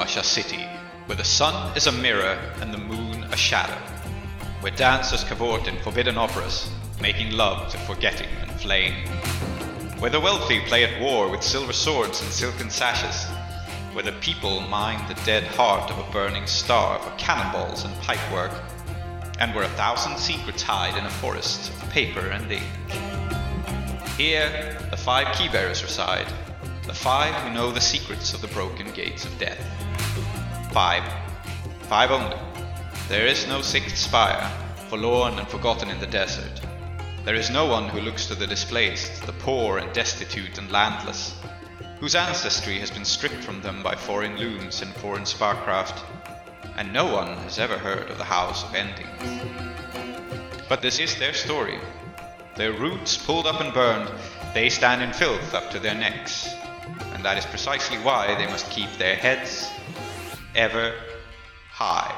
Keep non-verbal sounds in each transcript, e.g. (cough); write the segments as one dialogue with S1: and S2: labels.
S1: Uduasha City, where the sun is a mirror and the moon a shadow, where dancers cavort in forbidden operas, making love to forgetting and flaying, where the wealthy play at war with silver swords and silken sashes, where the people mine the dead heart of a burning star for cannonballs and pipework, and where a thousand secrets hide in a forest of paper and ink. Here, the five keybearers reside, the five who know the secrets of the broken gates of death. Five. Five only. There is no sixth spire, forlorn and forgotten in the desert. There is no one who looks to the displaced, the poor and destitute and landless, whose ancestry has been stripped from them by foreign looms and foreign sparkcraft, and no one has ever heard of the House of Endings. But this is their story. Their roots pulled up and burned, they stand in filth up to their necks, and that is precisely why they must keep their heads ever high.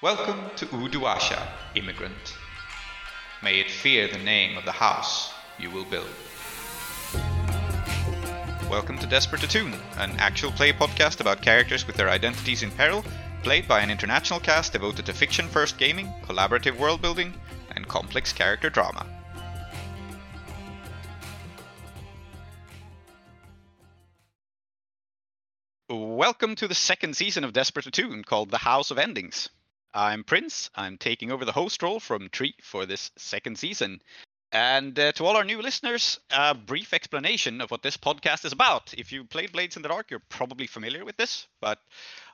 S1: Welcome to Uduasha, immigrant. May it fear the name of the house you will build. Welcome to Desperate Attune, an actual play podcast about characters with their identities in peril, played by an international cast devoted to fiction first gaming, collaborative world building, and complex character drama. Welcome to the second season of Desperate Attune called The House of Endings. I'm Prince. I'm taking over the host role from Tree for this second season. And uh, to all our new listeners, a brief explanation of what this podcast is about. If you played Blades in the Dark, you're probably familiar with this, but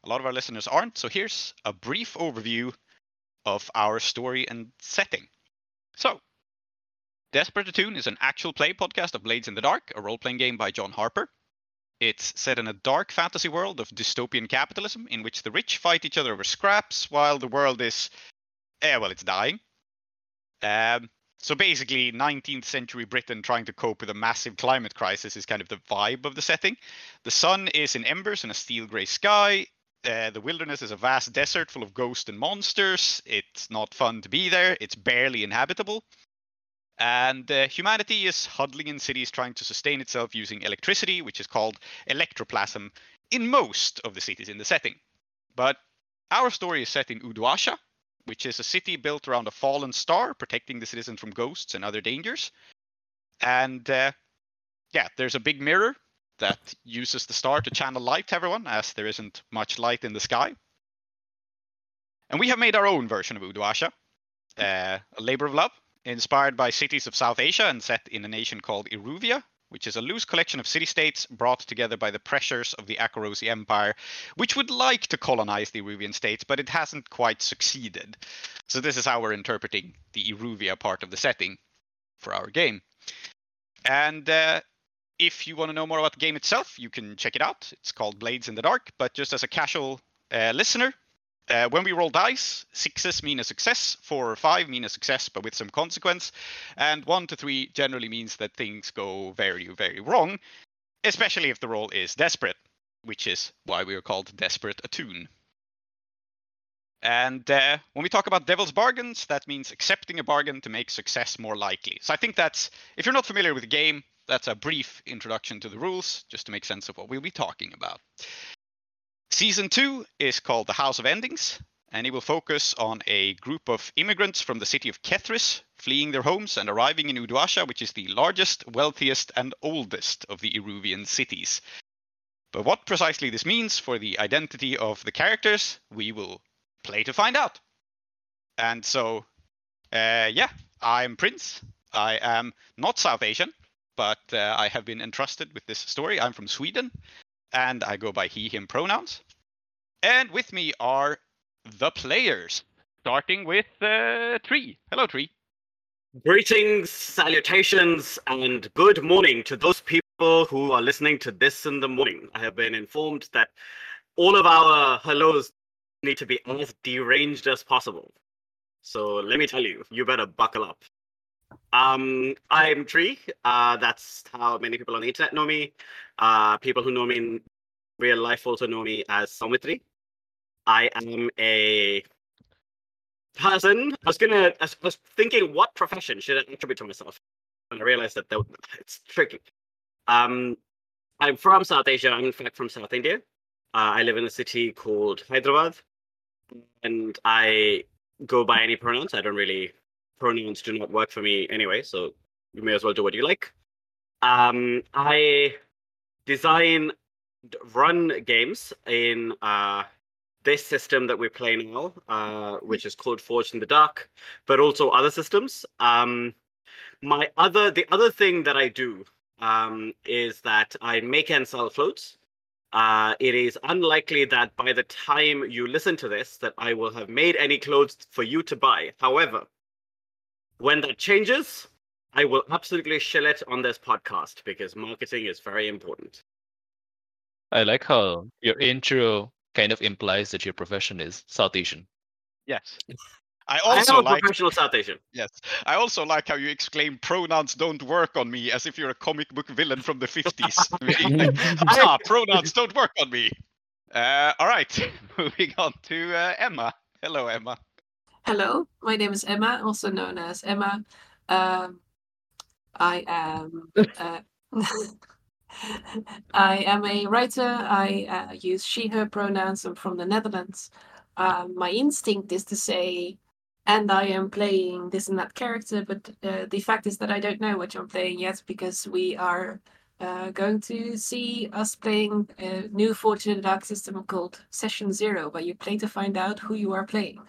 S1: a lot of our listeners aren't. So here's a brief overview of our story and setting. So, Desperate Attune is an actual play podcast of Blades in the Dark, a role playing game by John Harper. It's set in a dark fantasy world of dystopian capitalism in which the rich fight each other over scraps while the world is, eh, well, it's dying. Um, so basically, 19th century Britain trying to cope with a massive climate crisis is kind of the vibe of the setting. The sun is in embers in a steel gray sky. Uh, the wilderness is a vast desert full of ghosts and monsters. It's not fun to be there. It's barely inhabitable. And uh, humanity is huddling in cities trying to sustain itself using electricity, which is called electroplasm, in most of the cities in the setting. But our story is set in Uduasha, which is a city built around a fallen star, protecting the citizens from ghosts and other dangers. And uh, yeah, there's a big mirror that uses the star to channel light to everyone, as there isn't much light in the sky. And we have made our own version of Uduasha, uh, a labor of love, inspired by cities of South Asia and set in a nation called Iruvia, which is a loose collection of city states brought together by the pressures of the Akorosi Empire, which would like to colonize the Iruvian states, but it hasn't quite succeeded. So, this is how we're interpreting the Iruvia part of the setting for our game. And uh, if you want to know more about the game itself, you can check it out. It's called Blades in the Dark, but just as a casual uh, listener, uh, when we roll dice, sixes mean a success, four or five mean a success, but with some consequence, and one to three generally means that things go very, very wrong, especially if the roll is desperate, which is why we are called Desperate Attune. And uh, when we talk about devil's bargains, that means accepting a bargain to make success more likely. So I think that's, if you're not familiar with the game, that's a brief introduction to the rules, just to make sense of what we'll be talking about. Season two is called The House of Endings, and it will focus on a group of immigrants from the city of Kethris fleeing their homes and arriving in Uduasha, which is the largest, wealthiest, and oldest of the Iruvian cities. But what precisely this means for the identity of the characters, we will play to find out. And so, uh, yeah, I'm Prince. I am not South Asian, but uh, I have been entrusted with this story. I'm from Sweden, and I go by he, him pronouns. And with me are the players, starting with uh, Tree. Hello, Tree.
S2: Greetings, salutations, and good morning to those people who are listening to this in the morning. I have been informed that all of our hellos need to be as deranged as possible. So let me tell you, you better buckle up. Um, I'm Tree. Uh, that's how many people on the internet know me. Uh, people who know me in real life also know me as Soumithri. I am a person. I was gonna. I was thinking, what profession should I attribute to myself? And I realized that, that it's tricky. Um, I'm from South Asia. I'm in fact from South India. Uh, I live in a city called Hyderabad, and I go by any pronouns. I don't really pronouns do not work for me anyway, so you may as well do what you like. Um, I design, run games in uh, this system that we play now, uh, which is called Forged in the Dark, but also other systems. Um, my other, the other thing that I do um, is that I make and sell floats. Uh, it is unlikely that by the time you listen to this, that I will have made any clothes for you to buy. However, when that changes, I will absolutely shill it on this podcast because marketing is very important.
S3: I like how your intro kind of implies that your profession is South Asian.
S1: Yes. (laughs) I
S2: I
S1: also
S2: am a
S1: like
S2: professional South Asian.
S1: yes. I also like how you exclaim pronouns don't work on me as if you're a comic book villain from the 50s. (laughs) (laughs) ah, pronouns don't work on me. Uh, all right, moving on to uh, Emma. Hello, Emma.
S4: Hello, my name is Emma, also known as Emma. Um, I am uh, (laughs) I am a writer. I uh, use she/her pronouns. I'm from the Netherlands. Um, my instinct is to say, and I am playing this and that character, but uh, the fact is that I don't know what I'm playing yet because we are uh, going to see us playing a new Forged in the Dark system called Session Zero, where you play to find out who you are playing,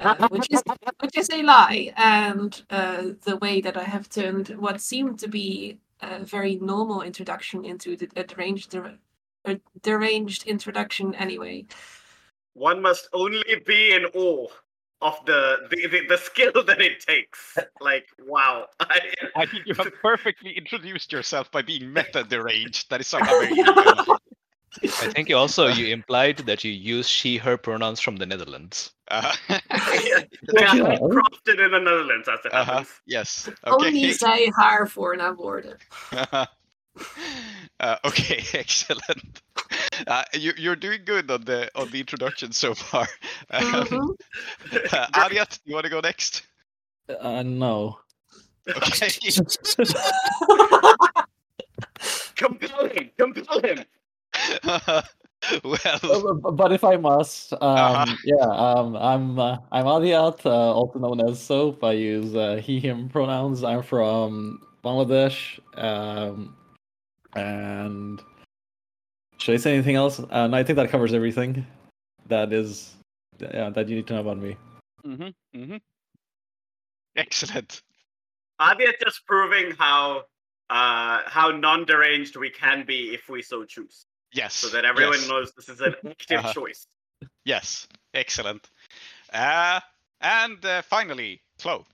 S4: uh, which is which is a lie. And uh, the way that I have turned what seemed to be a very normal introduction into the, a deranged, a deranged introduction anyway.
S2: One must only be in awe of the the, the, the skill (laughs) that it takes. Like, wow. (laughs) I,
S1: I think you have (laughs) perfectly introduced yourself by being meta deranged. That is somehow very you,
S3: I think you also you implied that you use she/her pronouns from the Netherlands.
S1: Uh,
S2: they are
S5: Yeah.
S2: crafted in the Netherlands, as it
S1: uh-huh.
S2: happens.
S1: Yes.
S4: Only
S1: Okay.
S4: zij haar voornaamwoorden.
S1: uh, okay, excellent. (laughs) Uh, you, you're doing good on the on the introduction so far. (laughs) Um,
S4: Mhm. (laughs)
S1: uh, Aadiyat, do you want to go next?
S5: Uh, no.
S1: Okay.
S2: Compel him! Compel him!
S1: well,
S5: Uh, bu- But if I must, um,
S1: Uh-huh.
S5: yeah, um, I'm uh, I'm Aadiyat, uh, also known as Soap. I use uh, he/him pronouns. I'm from Bangladesh, um, and should I say anything else? Uh, no, I think that covers everything. That is, yeah, that you need to know about me.
S1: hmm hmm excellent.
S2: Adia just proving how uh, how non-deranged we can be if we so choose,
S1: Yes.
S2: so that everyone
S1: yes.
S2: knows this is an active
S1: Uh-huh.
S2: choice.
S1: Yes, excellent. Uh, and uh, finally, Klow.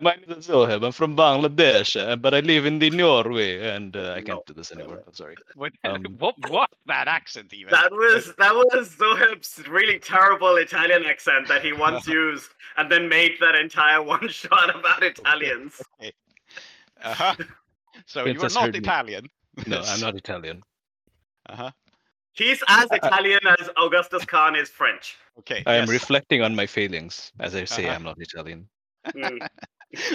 S3: My name is Zoheb. I'm from Bangladesh, uh, but I live in the Norway, and uh, I can't
S2: No.
S3: do this anymore. I'm sorry.
S1: What, (laughs)
S3: Um,
S1: what, what that accent even?
S2: That was that was Zoheb's really terrible Italian accent that he once (laughs) used, and then made that entire one shot about Italians. (laughs)
S1: Uh-huh. So you are not
S3: heard me.
S1: Italian.
S3: No, I'm not Italian.
S1: Uh-huh.
S2: He's as Italian as Augustus Khan is French.
S1: Okay.
S3: I am reflecting on my failings. As I say,
S1: Uh-huh.
S3: I'm not Italian.
S2: Mm.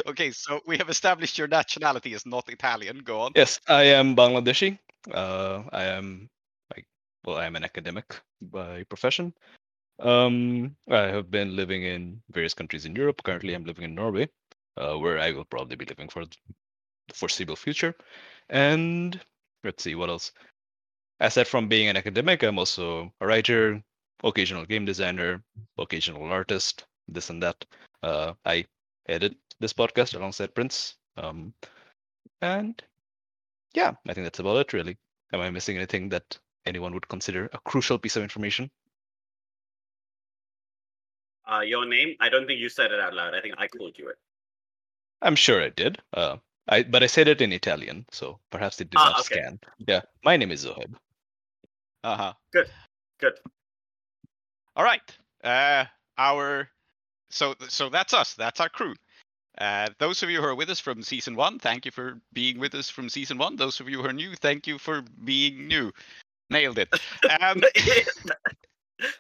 S1: Okay, so we have established your nationality is not Italian. Go on.
S3: Yes, I am Bangladeshi. Uh, I am like, well, I am an academic by profession. Um, I have been living in various countries in Europe. Currently, I'm living in Norway, uh, where I will probably be living for the foreseeable future. And let's see what else. Aside from being an academic, I'm also a writer, occasional game designer, occasional artist, this and that. Uh, I edit this podcast alongside Prince. Um, and yeah, I think that's about it, really. Am I missing anything that anyone would consider a crucial piece of information?
S2: Uh, your name? I don't think you said it out loud. I think I called you it.
S3: I'm sure I did. Uh, I but I said it in Italian, so perhaps it did
S2: Ah,
S3: not
S2: okay.
S3: scan. Yeah, my name is Zoheb.
S1: Uh-huh.
S2: Good. Good.
S1: All right. Uh, our so so that's us. That's our crew. Uh, those of you who are with us from season one, thank you for being with us from season one. Those of you who are new, thank you for being new. Nailed it. Um, (laughs)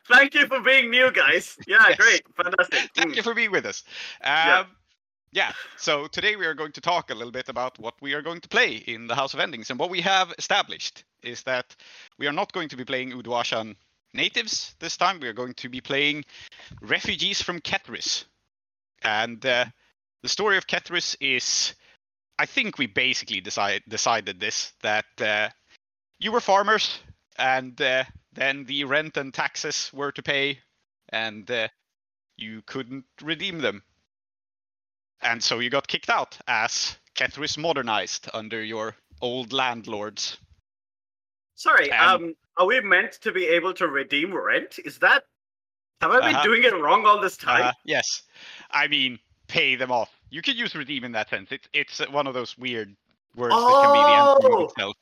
S2: Thank you for being new, guys. Yeah,
S1: Yes.
S2: great, fantastic.
S1: thank
S2: Mm.
S1: you for being with us. Um,
S2: Yeah.
S1: yeah, so today we are going to talk a little bit about what we are going to play in the House of Endings. And what we have established is that we are not going to be playing Uduashan natives this time. We are going to be playing refugees from Kethris. And uh, the story of Kethris is, I think we basically decide, decided this that uh, you were farmers, and uh, then the rent and taxes were to pay, and uh, you couldn't redeem them and so you got kicked out as Kethris modernized under your old landlords.
S2: Sorry,
S1: Um,
S2: um, are we meant to be able to redeem rent? Is that have I been
S1: Uh-huh.
S2: doing it wrong all this time?
S1: Uh, yes, I mean pay them off. You could use redeem in that sense. It's it's one of those weird words that can be the end
S2: Oh!
S1: of itself.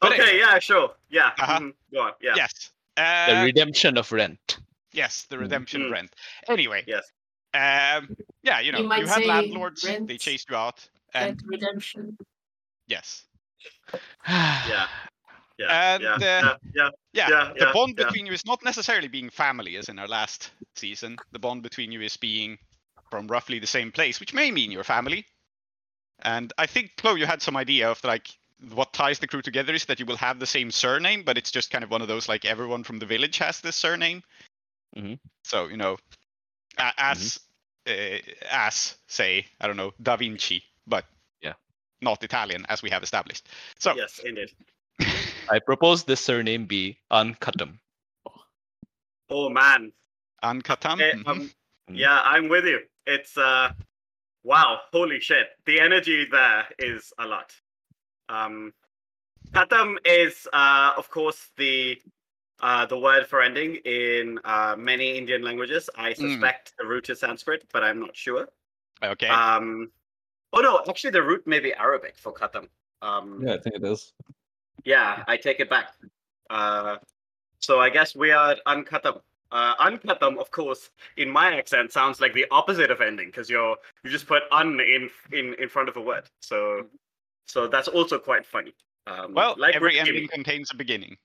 S1: But
S2: okay,
S1: anyway,
S2: yeah, sure, yeah.
S1: Uh-huh.
S2: mhm, Go on, yeah,
S1: yes,
S3: The
S1: uh,
S3: redemption of rent.
S1: yes, the
S3: Mm.
S1: redemption of
S2: Mm.
S1: rent. Anyway,
S2: yes.
S1: um, yeah, you know, you,
S4: might
S1: had
S4: say
S1: landlords. They
S4: rent
S1: chased you out, and
S4: Dead redemption.
S1: yes, (sighs)
S2: Yeah. Yeah,
S1: And,
S2: yeah,
S1: uh,
S2: yeah, yeah.
S1: yeah,
S2: Yeah,
S1: the
S2: yeah,
S1: bond
S2: yeah.
S1: between you is not necessarily being family as in our last season. The bond between you is being from roughly the same place, which may mean your family. And I think Chloe, you had some idea of like what ties the crew together is that you will have the same surname, but it's just kind of one of those like everyone from the village has this surname.
S3: Mhm.
S1: So you know, a- as uh, as say I don't know Da Vinci, but
S3: Yeah.
S1: not Italian as we have established. So
S2: Yes, indeed. (laughs)
S3: I propose this surname be Uncutum.
S2: Oh man.
S1: Ankatam.
S2: Eh,
S1: mhm.
S2: um,
S3: Mhm.
S2: yeah, I'm with you. It's uh wow, holy shit. The energy there is a lot. Um Katam is uh of course the uh the word for ending in uh many Indian languages. I
S1: Mm.
S2: suspect the root is Sanskrit, but I'm not sure.
S1: okay.
S2: Um oh no, actually the root may be Arabic for Katam. Um
S5: Yeah, I think it is.
S2: yeah, I take it back. Uh, so I guess we are unkatam. Uh, unkatam, of course, in my accent sounds like the opposite of ending because you're you just put un in in in front of a word. So so that's also quite funny. Um,
S1: well,
S2: like
S1: every
S2: redeeming.
S1: ending contains a beginning.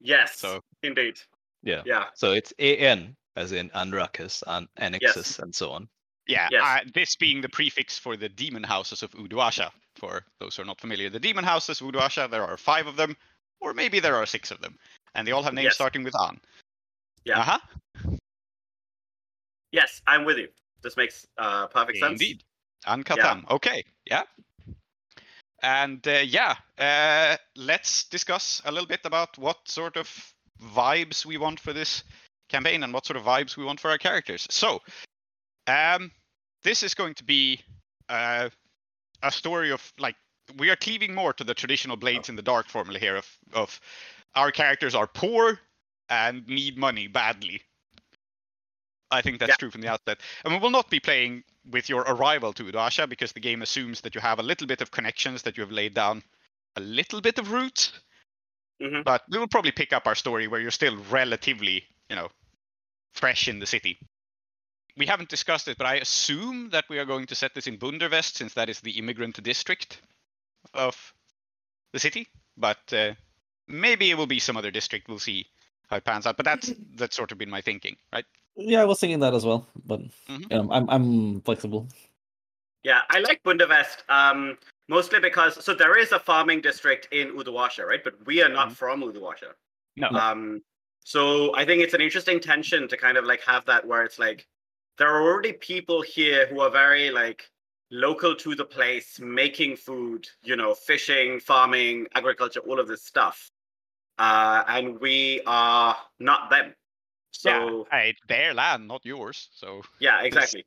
S2: Yes,
S1: so-
S2: indeed.
S3: Yeah.
S2: Yeah,
S3: So it's AN, as in Anrakis, and Annexus, and so on.
S1: Yeah,
S2: Yes.
S1: uh, this being the prefix for the demon houses of Uduasha. For those who are not familiar, the demon houses of Uduasha, there are five of them, or maybe there are six of them, and they all have names
S2: Yes.
S1: starting with An.
S2: Yeah.
S1: Uh-huh.
S2: yes, I'm with you. This makes uh, perfect sense.
S1: Indeed. Ankatam. Okay. Yeah. And uh, yeah, uh, let's discuss a little bit about what sort of vibes we want for this campaign and what sort of vibes we want for our characters. So, um, this is going to be uh, a story of like we are cleaving more to the traditional Blades in the Dark formula here of of our characters are poor and need money badly. I think that's
S2: Yeah.
S1: true from the outset. And we will not be playing with your arrival to Uduasha because the game assumes that you have a little bit of connections, that you have laid down a little bit of roots.
S2: Mhm.
S1: But we will probably pick up our story where you're still relatively, you know, fresh in the city. We haven't discussed it, but I assume that we are going to set this in Bundervest since that is the immigrant district of the city. But uh, maybe it will be some other district. We'll see how it pans out. But that's (laughs) that's sort of been my thinking, right?
S5: Yeah, I was thinking that as well, but
S1: Mhm.
S5: you know, I'm I'm flexible.
S2: Yeah, I like Bundervest um, mostly because so there is a farming district in Uduasha, right? But we are not
S1: Mhm.
S2: from Uduasha.
S1: No.
S2: Um, so I think it's an interesting tension to kind of like have that where it's like there are already people here who are very like local to the place, making food, you know, fishing, farming, agriculture, all of this stuff, uh, and we are not them. So
S1: yeah, it's their land, not yours. So
S2: yeah, exactly.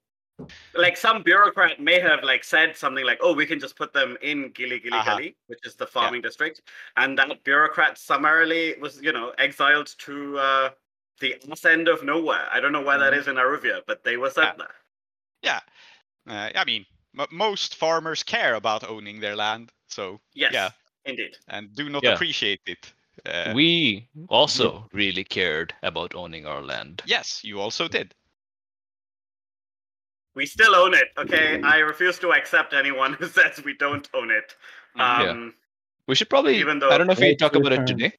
S2: Like some bureaucrat may have like said something like, "Oh, we can just put them in Gili Gili
S1: Uh-huh.
S2: Gali, which is the farming district," and that bureaucrat summarily was, you know, exiled to uh, the ass end of nowhere. I don't know where that
S1: Mhm.
S2: is in Iruvia, but they were sent there.
S1: yeah, uh, I mean, m- most farmers care about owning their land. So
S2: Yes,
S1: Yeah.
S2: indeed.
S1: and do not
S3: Yeah.
S1: appreciate it. Uh,
S3: we also really cared about owning our land.
S1: yes, you also did.
S2: We still own it. Okay, I refuse to accept anyone who (laughs) says we don't own it.
S1: Mhm.
S3: Yeah.
S2: Um,
S3: We should probably.
S2: Even though
S3: I don't know if we talk
S5: your
S3: about it today.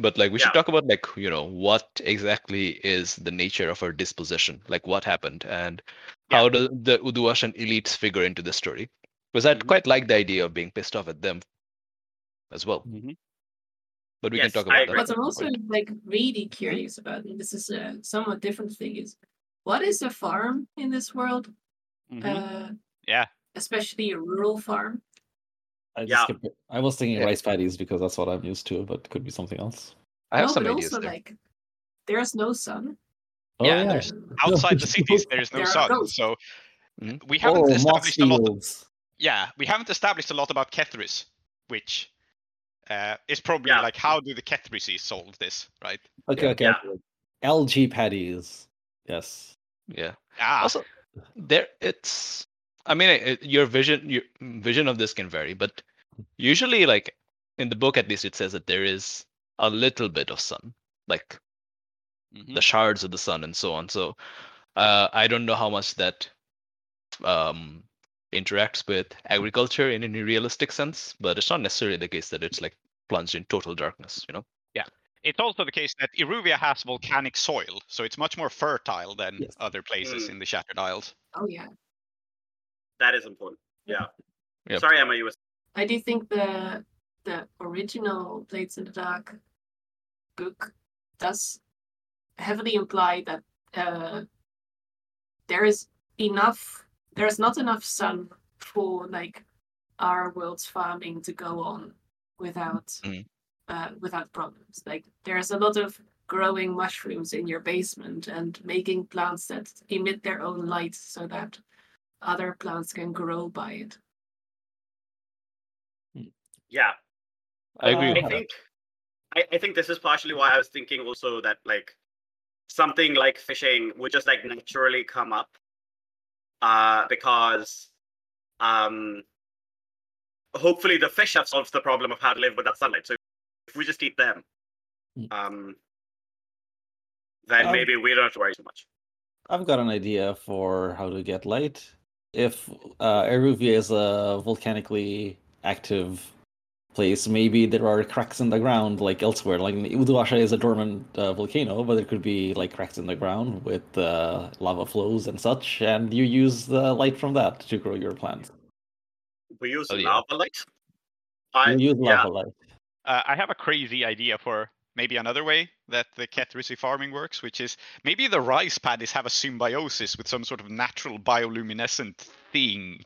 S3: But like we
S2: Yeah.
S3: should talk about like you know what exactly is the nature of our disposition, like what happened, and
S1: Yeah.
S3: how do the Uduashan elites figure into the story? Because I'd
S1: Mhm.
S3: quite like the idea of being pissed off at them as well.
S1: Mhm.
S3: But we
S2: Yes,
S3: can talk
S2: I
S3: about
S2: agree.
S3: that.
S4: What I'm also like really curious about, and this is a somewhat different thing, is what is a farm in this world?
S1: Mhm.
S4: Uh,
S1: Yeah.
S4: especially a rural farm.
S5: I just
S2: Yeah.
S5: skipped. I was thinking
S3: Yeah.
S5: rice paddies because that's what I'm used to, but it could be something else.
S3: I have
S4: no,
S3: some
S4: but
S3: ideas
S4: also
S3: there.
S4: like there's no sun.
S5: Oh,
S1: Yeah,
S5: yeah.
S1: there's- (laughs) Outside the cities, there is no
S4: There
S1: sun.
S4: ghosts.
S1: So
S3: Mhm.
S1: we haven't
S5: oh,
S1: established a lot.
S5: fields.
S1: Yeah, we haven't established a lot about Kethris, which uh, is probably
S2: Yeah.
S1: like how do the Kethrisi solve this, right?
S5: Okay,
S3: Yeah.
S5: okay.
S2: Yeah.
S5: LG patties. Yes.
S3: Yeah.
S1: Ah,
S3: Also, there it's. I mean, it, your vision, your vision of this can vary, but usually, like in the book, at least, it says that there is a little bit of sun, like
S1: mhm.
S3: the shards of the sun and so on. So, uh, I don't know how much that um, interacts with agriculture in any realistic sense, but it's not necessarily the case that it's like plunged in total darkness. You know. Yeah.
S1: It's also the case that Iruvia has volcanic soil, so it's much more fertile than
S5: Yes.
S1: other places
S2: Mm.
S1: in the Shattered Isles.
S4: Oh yeah.
S2: That is important. Yeah.
S3: Yep.
S2: Sorry, Emma, you were
S4: I do think the the original Blades in the Dark book does heavily imply that uh, there is enough there is not enough sun for like our world's farming to go on without
S3: Mm.
S4: uh, without problems. Like there's a lot of growing mushrooms in your basement and making plants that emit their own light so that other plants can grow by it.
S2: yeah.
S3: I agree
S5: Uh,
S2: I think I, I think this is partially why I was thinking also that like something like fishing would just like naturally come up. Uh because um hopefully the fish have solved the problem of how to live without sunlight. So if we just eat them,
S5: Mm.
S2: um then
S5: Um,
S2: maybe we don't have to worry so much.
S5: I've got an idea for how to get light. If uh, Iruvia is a volcanically active place, maybe there are cracks in the ground like elsewhere. Like Uduasha is a dormant uh, volcano, but there could be like cracks in the ground with uh, lava flows and such, and you use the light from that to grow your plants.
S2: We use
S3: Oh, yeah.
S2: lava light. I
S5: You use
S2: yeah.
S5: lava light.
S1: Uh, I have a crazy idea for maybe another way that the Kethrisi farming works, which is maybe the rice paddies have a symbiosis with some sort of natural bioluminescent thing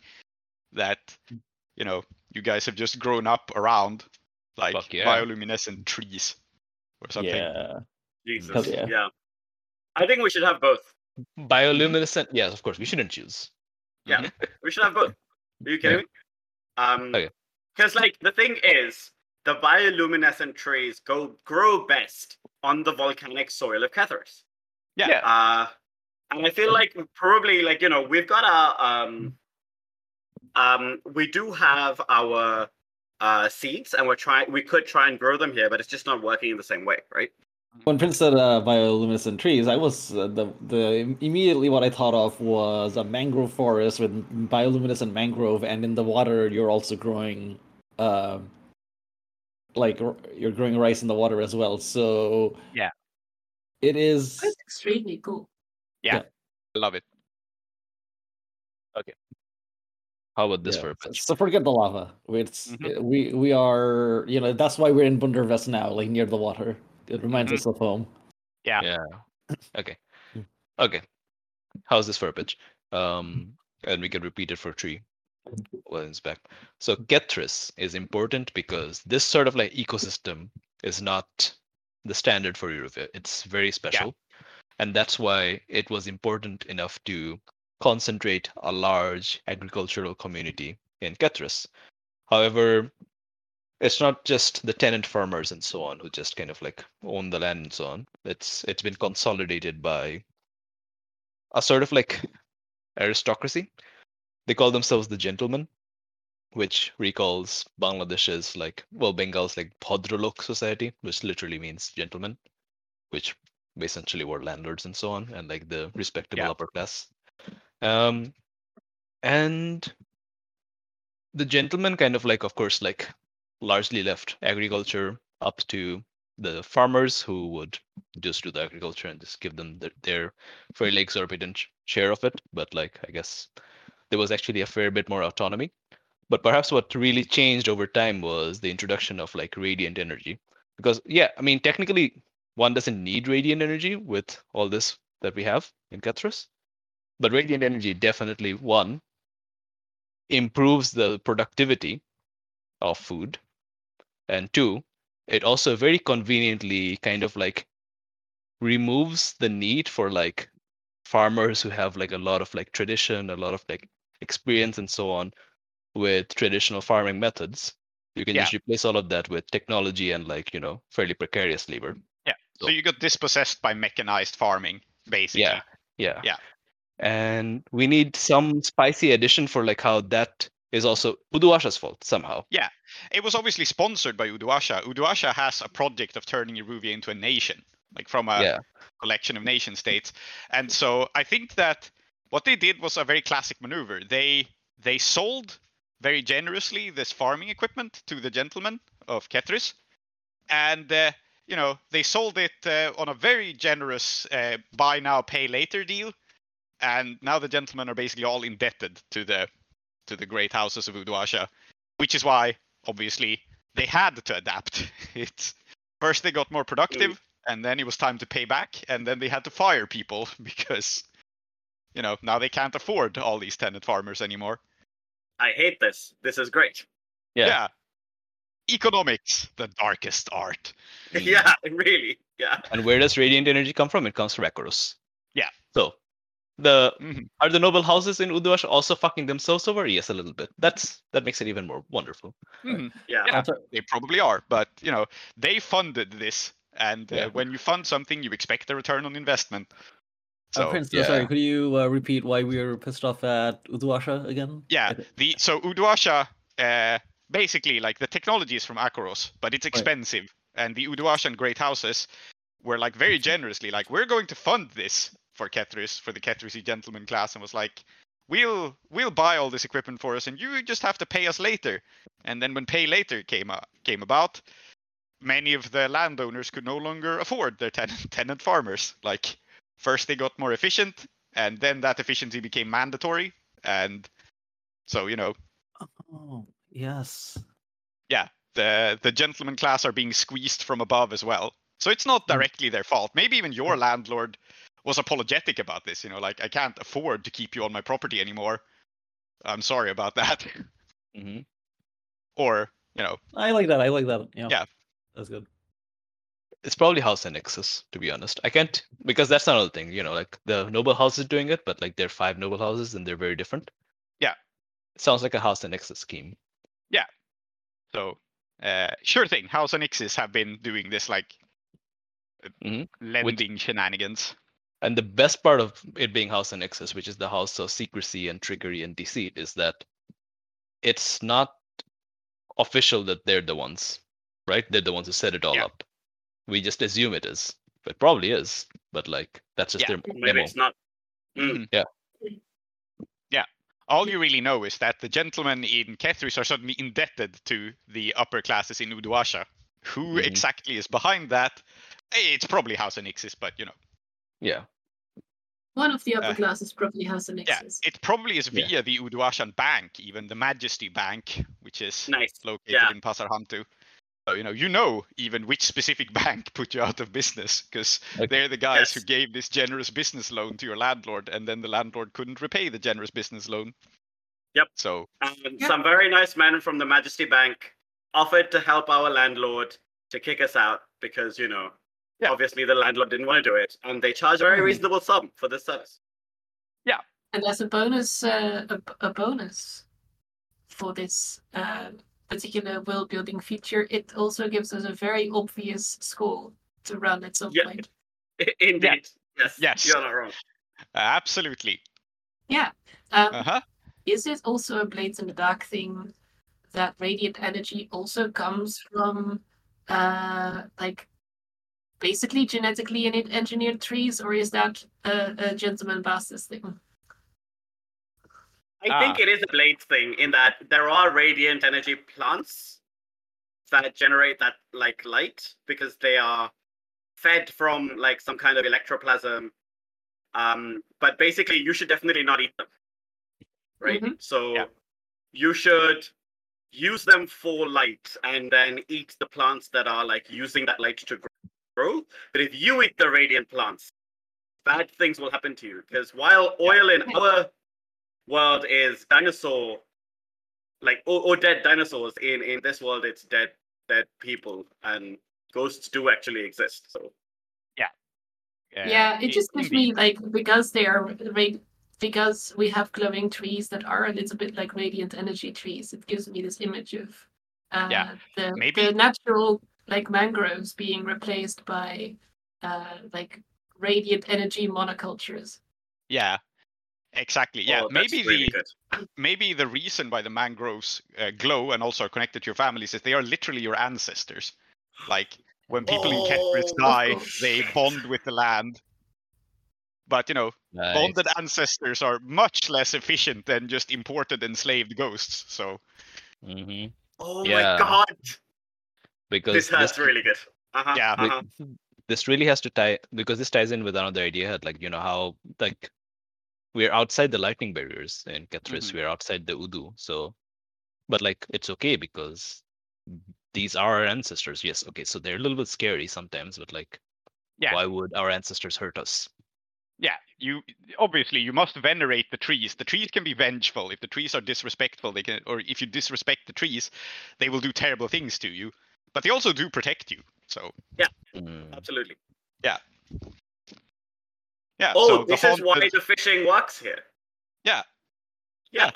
S1: that, you know, you guys have just grown up around, like
S3: yeah.
S1: bioluminescent trees or something.
S5: Yeah.
S2: Jesus.
S5: Yeah.
S2: yeah. I think we should have both.
S3: Bioluminescent. Yes, of course. We shouldn't choose.
S2: Yeah. We should have both. Are you kidding me? Um,
S3: Okay.
S2: because like the thing is, the bioluminescent trees go grow best on the volcanic soil of Kethris.
S1: Yeah.
S3: Yeah.
S2: Uh, and I feel like probably like you know we've got our um, um, we do have our uh seeds, and we're trying we could try and grow them here, but it's just not working in the same way, right?
S5: When Prince said uh, bioluminescent trees, I was uh, the the immediately what I thought of was a mangrove forest with bioluminescent mangrove, and in the water you're also growing, uh, like r- you're growing rice in the water as well. So
S1: Yeah.
S5: it is.
S4: That's extremely cool. Yeah.
S1: I love it.
S3: How about this
S5: yeah.
S3: for a pitch?
S5: So forget the lava. It's
S1: Mhm.
S5: uh, we we are you know that's why we're in Bundervest now, like near the water. It reminds
S1: Mhm.
S5: us of home.
S1: Yeah.
S3: Yeah. Okay.
S5: Mm.
S3: Okay. How's this for a pitch? Um, and we can repeat it for tree. Well, it's back. So Kethris is important because this sort of like ecosystem is not the standard for Iruvia. It's very special. And that's why it was important enough to concentrate a large agricultural community in Kethris. However, it's not just the tenant farmers and so on who just kind of like own the land and so on. It's it's been consolidated by a sort of like aristocracy. They call themselves the gentlemen, which recalls Bangladesh's like well Bengal's like Bhadralok society, which literally means gentlemen, which essentially were landlords and so on, and like the respectable
S1: Yeah.
S3: upper class. Um, and the gentlemen kind of like, of course, like largely left agriculture up to the farmers who would just do the agriculture and just give them their, their fairly exorbitant share of it. But like I guess there was actually a fair bit more autonomy. But perhaps what really changed over time was the introduction of like radiant energy. Because yeah, I mean technically one doesn't need radiant energy with all this that we have in Kethris. But radiant energy definitely one improves the productivity of food and two it also very conveniently kind of like removes the need for like farmers who have like a lot of like tradition a lot of like experience and so on with traditional farming methods you can
S1: Yeah.
S3: just replace all of that with technology and like you know fairly precarious labor Yeah.
S1: So you got dispossessed by mechanized farming, basically.
S3: yeah yeah
S1: Yeah.
S3: And we need some spicy addition for like how that is also uduasha's fault somehow Yeah,
S1: It was obviously sponsored by Uduasha. Uduasha has a project of turning Iruvia into a nation, like from a
S3: yeah
S1: collection of nation states. And so I think that what they did was a very classic maneuver. They they sold very generously this farming equipment to the gentlemen of Kethris, and uh, you know they sold it uh, on a very generous uh, buy now pay later deal. And now the gentlemen are basically all indebted to the to the great houses of Uduasha, which is why obviously they had to adapt. (laughs) It's first they got more productive, and then it was time to pay back, and then they had to fire people (laughs) because you know now they can't afford all these tenant farmers anymore.
S2: I hate this. This is great.
S3: Yeah.
S1: Economics, the darkest art. (laughs)
S2: Yeah, really. Yeah.
S3: And where does radiant energy come from? It comes from Akoros.
S1: Yeah.
S3: So the
S1: Mhm.
S3: are the noble houses in Uduash also fucking themselves over? Yes, a little bit. That's that makes it even more wonderful.
S1: Mhm.
S2: Yeah.
S1: Yeah. They probably are, but you know they funded this, and uh,
S3: Yeah.
S1: when you fund something, you expect a return on investment.
S5: uh,
S1: So
S5: Prince,
S3: yeah.
S5: sorry, could you uh, repeat why we were pissed off at Uduasha again?
S1: Yeah, the so Uduasha, uh, basically like the technology is from Akoros, but it's expensive, and the Uduashan great houses were like very generously like we're going to fund this for Kethris for the Kethrisi gentleman class, and was like we'll we'll buy all this equipment for us, and you just have to pay us later. And then when pay later came uh, came about, many of the landowners could no longer afford their tenant (laughs) tenant farmers. Like first they got more efficient, and then that efficiency became mandatory, and so you know
S5: Oh, yes.
S1: Yeah, the the gentleman class are being squeezed from above as well. So it's not
S5: Mm.
S1: directly their fault. Maybe even your landlord was apologetic about this. You know, like I can't afford to keep you on my property anymore. I'm sorry about that.
S3: hmm
S1: or you know,
S5: I like that. I like that. Yeah.
S1: Yeah.
S5: That's good.
S3: It's probably House and Nexus, to be honest. I can't because that's another thing, you know, like the noble house is doing it, but like there are five noble houses and they're very different.
S1: Yeah.
S3: It sounds like a House and Nexus scheme. Yeah.
S1: So uh, sure thing. House and Ixis have been doing this like
S3: Mhm.
S1: lending shenanigans.
S3: And the best part of it being House and Nexus, which is the house of secrecy and trickery and deceit, is that it's not official that they're the ones, right? They're the ones who set it all
S1: Yeah.
S3: up. We just assume it is. It probably is, but like that's just
S1: Yeah,
S3: their
S2: Maybe
S3: memo.
S2: it's not. Mm.
S1: Mhm.
S3: Yeah.
S1: Yeah. All you really know is that the gentlemen in Kethris are suddenly indebted to the upper classes in Uduasha. Who
S3: Mhm.
S1: exactly is behind that? It's probably House and Ixis, but you know.
S3: Yeah.
S4: One of the upper
S1: Uh,
S4: classes probably has an
S1: Yeah, it probably is
S3: Yeah.
S1: via the Uduashan Bank, even the Majesty Bank, which is
S2: Nice.
S1: located
S2: Yeah.
S1: in Pasarhantu. So you know, you know even which specific (laughs) bank put you out of business because
S3: Okay.
S1: they're the guys who gave this generous business loan to your landlord, and then the landlord couldn't repay the generous business loan.
S2: Yep.
S1: So
S2: And
S4: Yeah.
S2: some very nice men from the Majesty Bank offered to help our landlord to kick us out because, you know,
S1: Yeah.
S2: obviously the landlord didn't want to do it. And they charge a very
S5: Mhm.
S2: reasonable sum for this service. Yeah.
S4: And as a bonus, uh, a, b- a bonus for this uh, particular world building feature, it also gives us a very obvious score to run at some
S2: Yeah.
S4: point.
S2: Indeed. Yes.
S1: Yes.
S2: You're not wrong.
S1: absolutely.
S4: Yeah. Um,
S1: Uh huh.
S4: Is it also a Blades in the Dark thing that radiant energy also comes from uh like basically genetically engineered trees, or is that a, a gentleman bastards thing?
S2: I think
S1: Ah.
S2: it is a blade thing in that there are radiant energy plants that generate that like light because they are fed from like some kind of electroplasm. Um, but basically, you should definitely not eat them, right?
S4: Mhm.
S2: So
S1: Yeah.
S2: you should use them for light and then eat the plants that are like using that light to grow. But if you eat the radiant plants, bad things will happen to you. Because while oil in our world is dinosaur like or, or dead dinosaurs in in this world it's dead dead people and ghosts do actually exist so.
S1: Yeah,
S4: yeah, it
S1: i-
S4: just gives me like because they are ra- because we have glowing trees that are a little bit like radiant energy trees. It gives me this image of uh,
S1: Yeah,
S4: the
S1: maybe-
S4: the natural like mangroves being replaced by uh, like radiant energy monocultures.
S1: Yeah, exactly. Yeah,
S2: oh,
S1: maybe
S2: really
S1: the
S2: good.
S1: maybe the reason why the mangroves uh, glow and also are connected to your families is they are literally your ancestors. Like when people in Kethris
S2: Oh,
S1: die,
S4: oh,
S1: they bond with the land. But you know,
S3: Nice.
S1: bonded ancestors are much less efficient than just imported enslaved ghosts. So
S3: hmm
S2: oh
S3: Yeah.
S2: my god
S3: Because
S2: this
S3: this,
S2: has really good uh-huh,
S1: Yeah.
S2: Uh-huh.
S3: this really has to tie because this ties in with another idea like you know how like we're outside the lightning barriers in Kethris,
S1: Mhm.
S3: we're outside the Udu. So but like it's okay because these are our ancestors. Yes, okay, so they're a little bit scary sometimes, but like
S1: Yeah.
S3: why would our ancestors hurt us?
S1: yeah, you obviously you must venerate the trees. The trees can be vengeful. If the trees are disrespectful, they can or if you disrespect the trees, they will do terrible things to you. But they also do protect you. So
S3: Mm.
S2: absolutely
S1: yeah. Yeah.
S2: oh
S1: so
S2: this is why the fishing works here
S1: Yeah.
S2: yeah,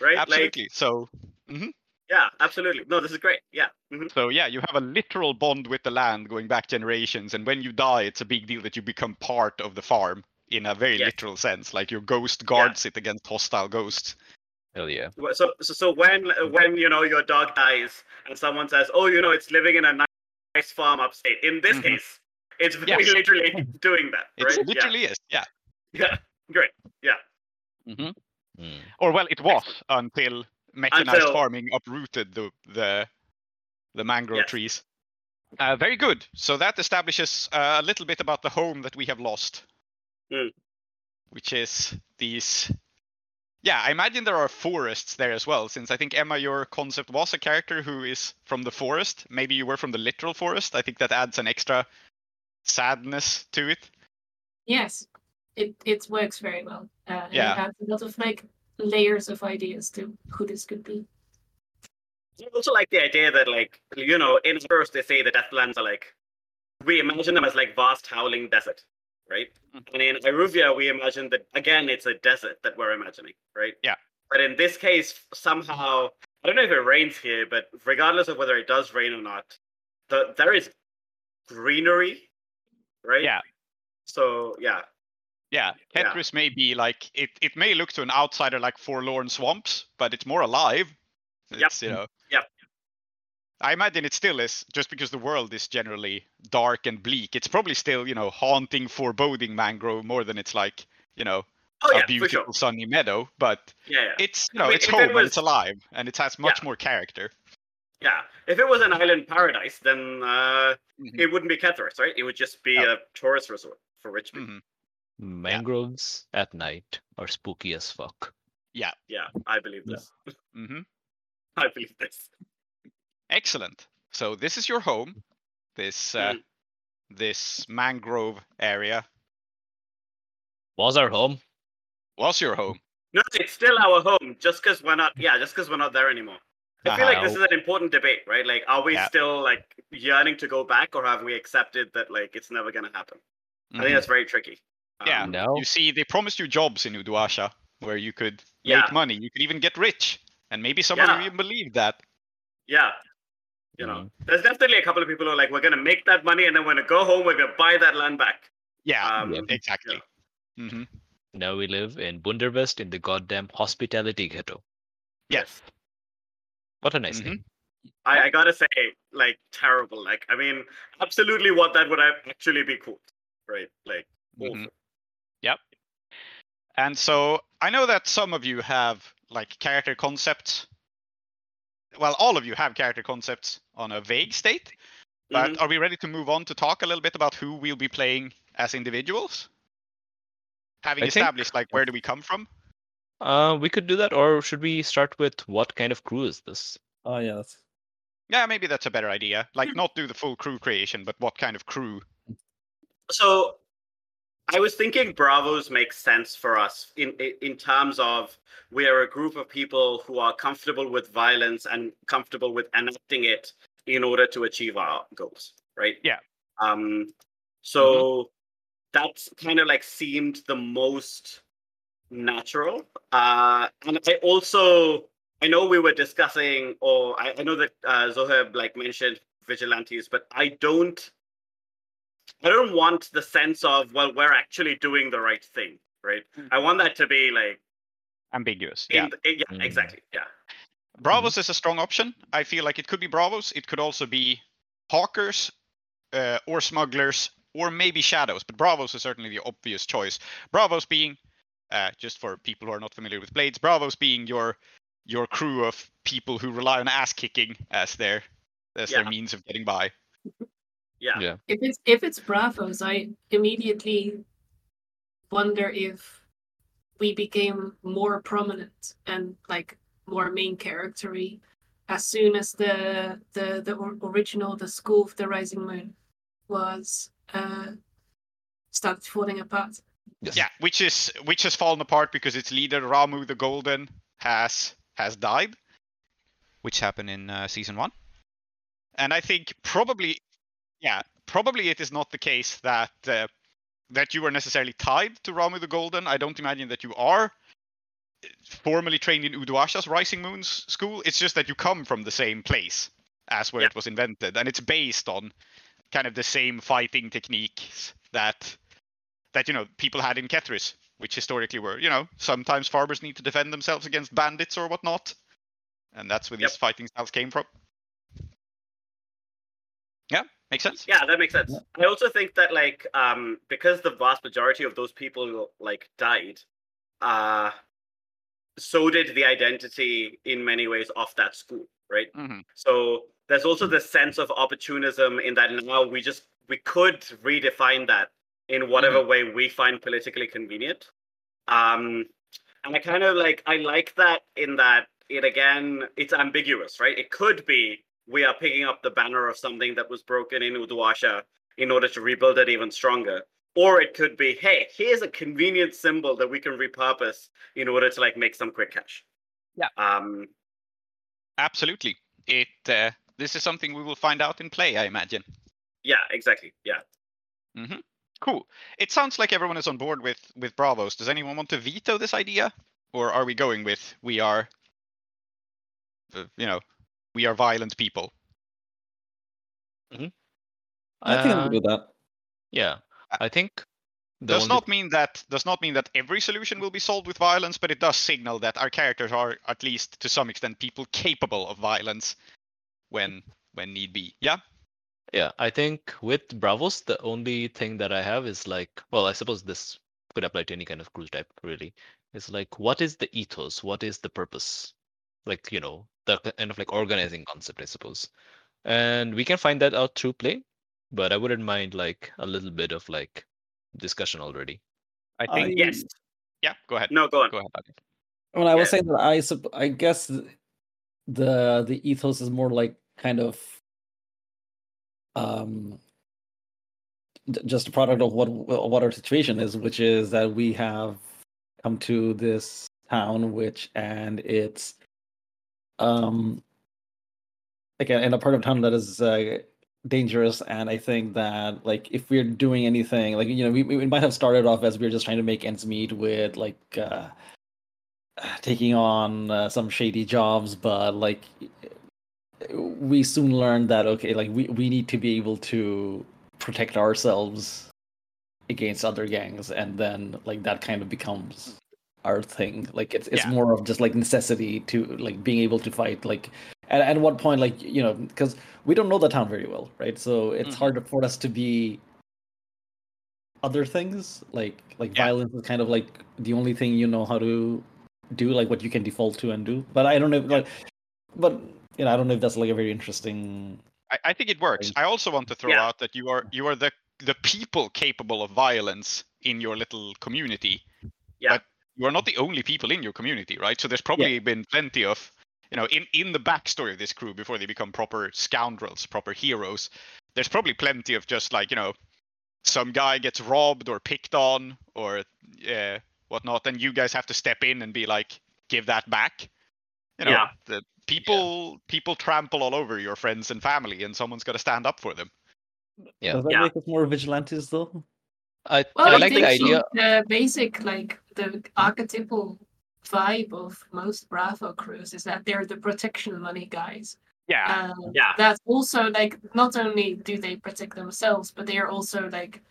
S2: right
S1: absolutely. so
S2: like yeah absolutely no this is great yeah mhm.
S1: so yeah, you have a literal bond with the land going back generations, and when you die, it's a big deal that you become part of the farm in a very
S2: Yes.
S1: literal sense. Like your ghost guards it against hostile ghosts.
S3: Hell yeah.
S2: So, so so when when you know your dog dies and someone says oh you know it's living in a ni- nice farm upstate in this
S1: Mhm.
S2: case it's very
S1: Yes.
S2: literally (laughs) doing that
S1: It
S2: right
S1: literally is. Yeah.
S2: yeah, Great. yeah. great
S1: hmm
S3: Mm.
S1: Or well, it was until mechanized
S2: Until-
S1: farming uprooted the the the mangrove
S2: Yes.
S1: trees. Uh, very good. So that establishes uh, a little bit about the home that we have lost,
S2: Mm.
S1: which is these. Yeah, I imagine there are forests there as well. Since I think Emma, your concept was a character who is from the forest. Maybe you were from the literal forest. I think that adds an extra sadness to it.
S4: Yes, it it works very well. Uh,
S1: Yeah.
S4: it adds a lot of like layers of ideas to who this could be.
S2: I also like the idea that like you know in first they say the Deathlands are like we imagine them as like vast howling desert right
S1: Mhm.
S2: and in Iruvia we imagine that again it's a desert that we're imagining right
S1: Yeah.
S2: but in this case somehow I don't know if it rains here but regardless of whether it does rain or not the there is greenery right
S1: Yeah.
S2: so yeah
S1: Yeah,
S2: Yeah.
S1: May be like it. It may look to an outsider like forlorn swamps, but it's more alive.
S2: Yep.
S1: You know.
S2: Yep.
S1: I imagine it still is, just because the world is generally dark and bleak. It's probably still, you know, haunting, foreboding mangrove more than it's like, you know,
S2: oh
S1: a
S2: yeah for
S1: beautiful
S2: sure
S1: sunny meadow. But
S2: yeah, yeah.
S1: it's, you
S2: I
S1: know,
S2: mean,
S1: it's
S2: if it
S1: home and it's alive, and it has much
S2: Yeah.
S1: more character.
S2: Yeah, if it was an island paradise, then uh,
S1: Mhm.
S2: it wouldn't be Kethris, right? It would just be
S1: Yeah.
S2: a tourist resort for rich people.
S1: Mhm.
S3: Mangroves at night are spooky as fuck.
S2: Yeah, Yeah, I believe
S3: Yeah.
S2: this.
S1: hmm (laughs)
S2: I believe this.
S1: Excellent. So this is your home. This uh,
S2: Mm.
S1: this mangrove area
S3: Was our home?
S1: was your home.
S2: No, it's still our home. Just because we're not, yeah, just because we're not there anymore. I feel like this is
S3: Uh-huh.
S2: an important debate, right? Like, are we
S1: Yeah.
S2: still like yearning to go back, or have we accepted that like it's never gonna happen? I think
S1: Mhm.
S2: that's very tricky.
S1: Yeah.
S2: Um,
S3: No.
S1: You see, they promised you jobs in Uduasha where you could
S2: Yeah.
S1: make money. You could even get rich. And maybe some of you even believe that.
S2: yeah. You know,
S3: Mhm.
S2: there's definitely a couple of people who are like, we're gonna make that money, and then we're gonna go home, we're gonna buy that land back.
S1: Yeah,
S2: Um,
S3: Yep.
S1: exactly. hmm
S3: Now we live in Bundervest in the goddamn hospitality ghetto.
S1: Yes.
S3: What a nice
S1: Mhm.
S3: thing.
S2: I, I gotta say, like, terrible. Like, I mean, absolutely what that would have actually be cool, right? Like, awful.
S1: Mhm. Yep. And so I know that some of you have like character concepts well, all of you have character concepts on a vague state. But
S2: Mhm.
S1: are we ready to move on to talk a little bit about who we'll be playing as individuals? Having
S3: I think-
S1: established like where do we come from?
S3: Uh, we could do that, or should we start with what kind of crew is this?
S5: Oh yeah, that's
S1: Yeah, maybe that's a better idea. Like not do the full crew creation, but what kind of crew?
S2: So I was thinking Bravos makes sense for us in in- terms of we are a group of people who are comfortable with violence and comfortable with enacting it in order to achieve our goals, right?
S1: Yeah.
S2: Um so that's kind of like seemed the most natural. Uh and I also I know we were discussing or I, I know that uh Zoheb like mentioned vigilantes, but I don't I don't want the sense of well, we're actually doing the right thing, right?
S1: Mm.
S2: I want that to be like,
S1: Ambiguous. Yeah.
S2: the- yeah,
S3: Mm.
S2: exactly, yeah,
S1: Bravos is a strong option. I feel like it could be Bravos. It could also be Hawkers uh, or Smugglers or maybe Shadows. But Bravos is certainly the obvious choice. Bravos being, uh, just for people who are not familiar with Blades, Bravos being your your crew of people who rely on ass kicking as their as their means of getting by.
S2: Yeah,
S3: Yeah.
S4: If it's if it's Bravos, I immediately wonder if we became more prominent and like more main charactery as soon as the the the original the school of the rising moon was uh started falling apart.
S3: Yes.
S1: Yeah, which is which has fallen apart because its leader Ramu the Golden has has died, which happened in uh, season one. And I think probably, yeah, probably it is not the case that uh, that you are necessarily tied to Ramu the Golden. I don't imagine that you are formally trained in Uduasha's Rising Moons school. It's just that you come from the same place as where
S2: Yeah.
S1: it was invented, and it's based on kind of the same fighting techniques that that you know people had in Kethris, which historically were you know sometimes farmers need to defend themselves against bandits or whatnot, and that's where
S2: Yep.
S1: these fighting styles came from. Yeah, makes sense.
S2: yeah, that makes sense.
S5: Yeah.
S2: I also think that like um because the vast majority of those people like died, uh, so did the identity in many ways of that school, right?
S1: hmm
S2: So there's also this sense of opportunism in that now we just we could redefine that in whatever way we find politically convenient. Um, and I kind of like I like that in that it again it's ambiguous, right? It could be we are picking up the banner of something that was broken in Uduasha in order to rebuild it even stronger. Or it could be, hey, here's a convenient symbol that we can repurpose in order to like make some quick cash.
S1: Yeah.
S2: Um,
S1: Absolutely. It. Uh, this is something we will find out in play, I imagine.
S2: yeah, exactly. Yeah.
S1: Mm-hmm. Cool. It sounds like everyone is on board with with Bravos. Does anyone want to veto this idea, or are we going with we are, uh, you know, we are violent people?
S5: I think
S3: Uh,
S5: I'll do that.
S3: Yeah, I think
S1: does
S3: only-
S1: not mean that does not mean that every solution will be solved with violence, but it does signal that our characters are at least to some extent people capable of violence when when need be. Yeah.
S3: Yeah, I think with Bravos, the only thing that I have is like, well, I suppose this could apply to any kind of cruise type, really. It's like, what is the ethos? What is the purpose? Like, you know, the kind of like organizing concept, I suppose. And we can find that out through play, but I wouldn't mind like a little bit of like discussion already.
S1: I
S5: I-
S1: think.
S2: Yes.
S1: Yeah. Go ahead.
S2: No, go on.
S1: Go ahead.
S5: When I was
S2: Yeah.
S5: saying that, I sup- I guess the the ethos is more like kind of um just a product of what what our situation is, which is that we have come to this town, which and it's um again in a part of town that is uh, dangerous and i think that like if we're doing anything like you know we, we might have started off as we are just trying to make ends meet with like uh taking on uh, some shady jobs but like we soon learned that okay like we, we need to be able to protect ourselves against other gangs and then like that kind of becomes our thing like it's it's
S1: Yeah.
S5: more of just like necessity to like being able to fight like at, at what point like you know because we don't know the town very well right so it's
S1: Mhm.
S5: hard for us to be other things like like
S1: Yeah.
S5: violence is kind of like the only thing you know how to do like what you can default to and do but i don't know like but you know, I don't know if that's like a very interesting.
S1: I, I think it works.
S5: Right.
S1: I also want to throw
S2: Yeah.
S1: out that you are you are the the people capable of violence in your little community.
S2: Yeah.
S1: But you are not the only people in your community, right? So there's probably been plenty of you know, in, in the backstory of this crew before they become proper scoundrels, proper heroes, there's probably plenty of just like, you know, some guy gets robbed or picked on or uh, whatnot, and you guys have to step in and be like, give that back. You know,
S2: Yeah.
S1: the people people trample all over your friends and family, and someone's got to stand up for them.
S3: Yeah.
S5: Does that
S2: Yeah.
S5: make us more vigilantes though?
S3: I,
S4: Well,
S3: I
S4: I,
S3: like
S4: think
S3: the idea.
S4: the basic, like the archetypal vibe of most Bravo crews is that they're the protection money guys.
S1: Yeah.
S4: Um,
S2: Yeah.
S4: That's also like not only do they protect themselves, but they are also like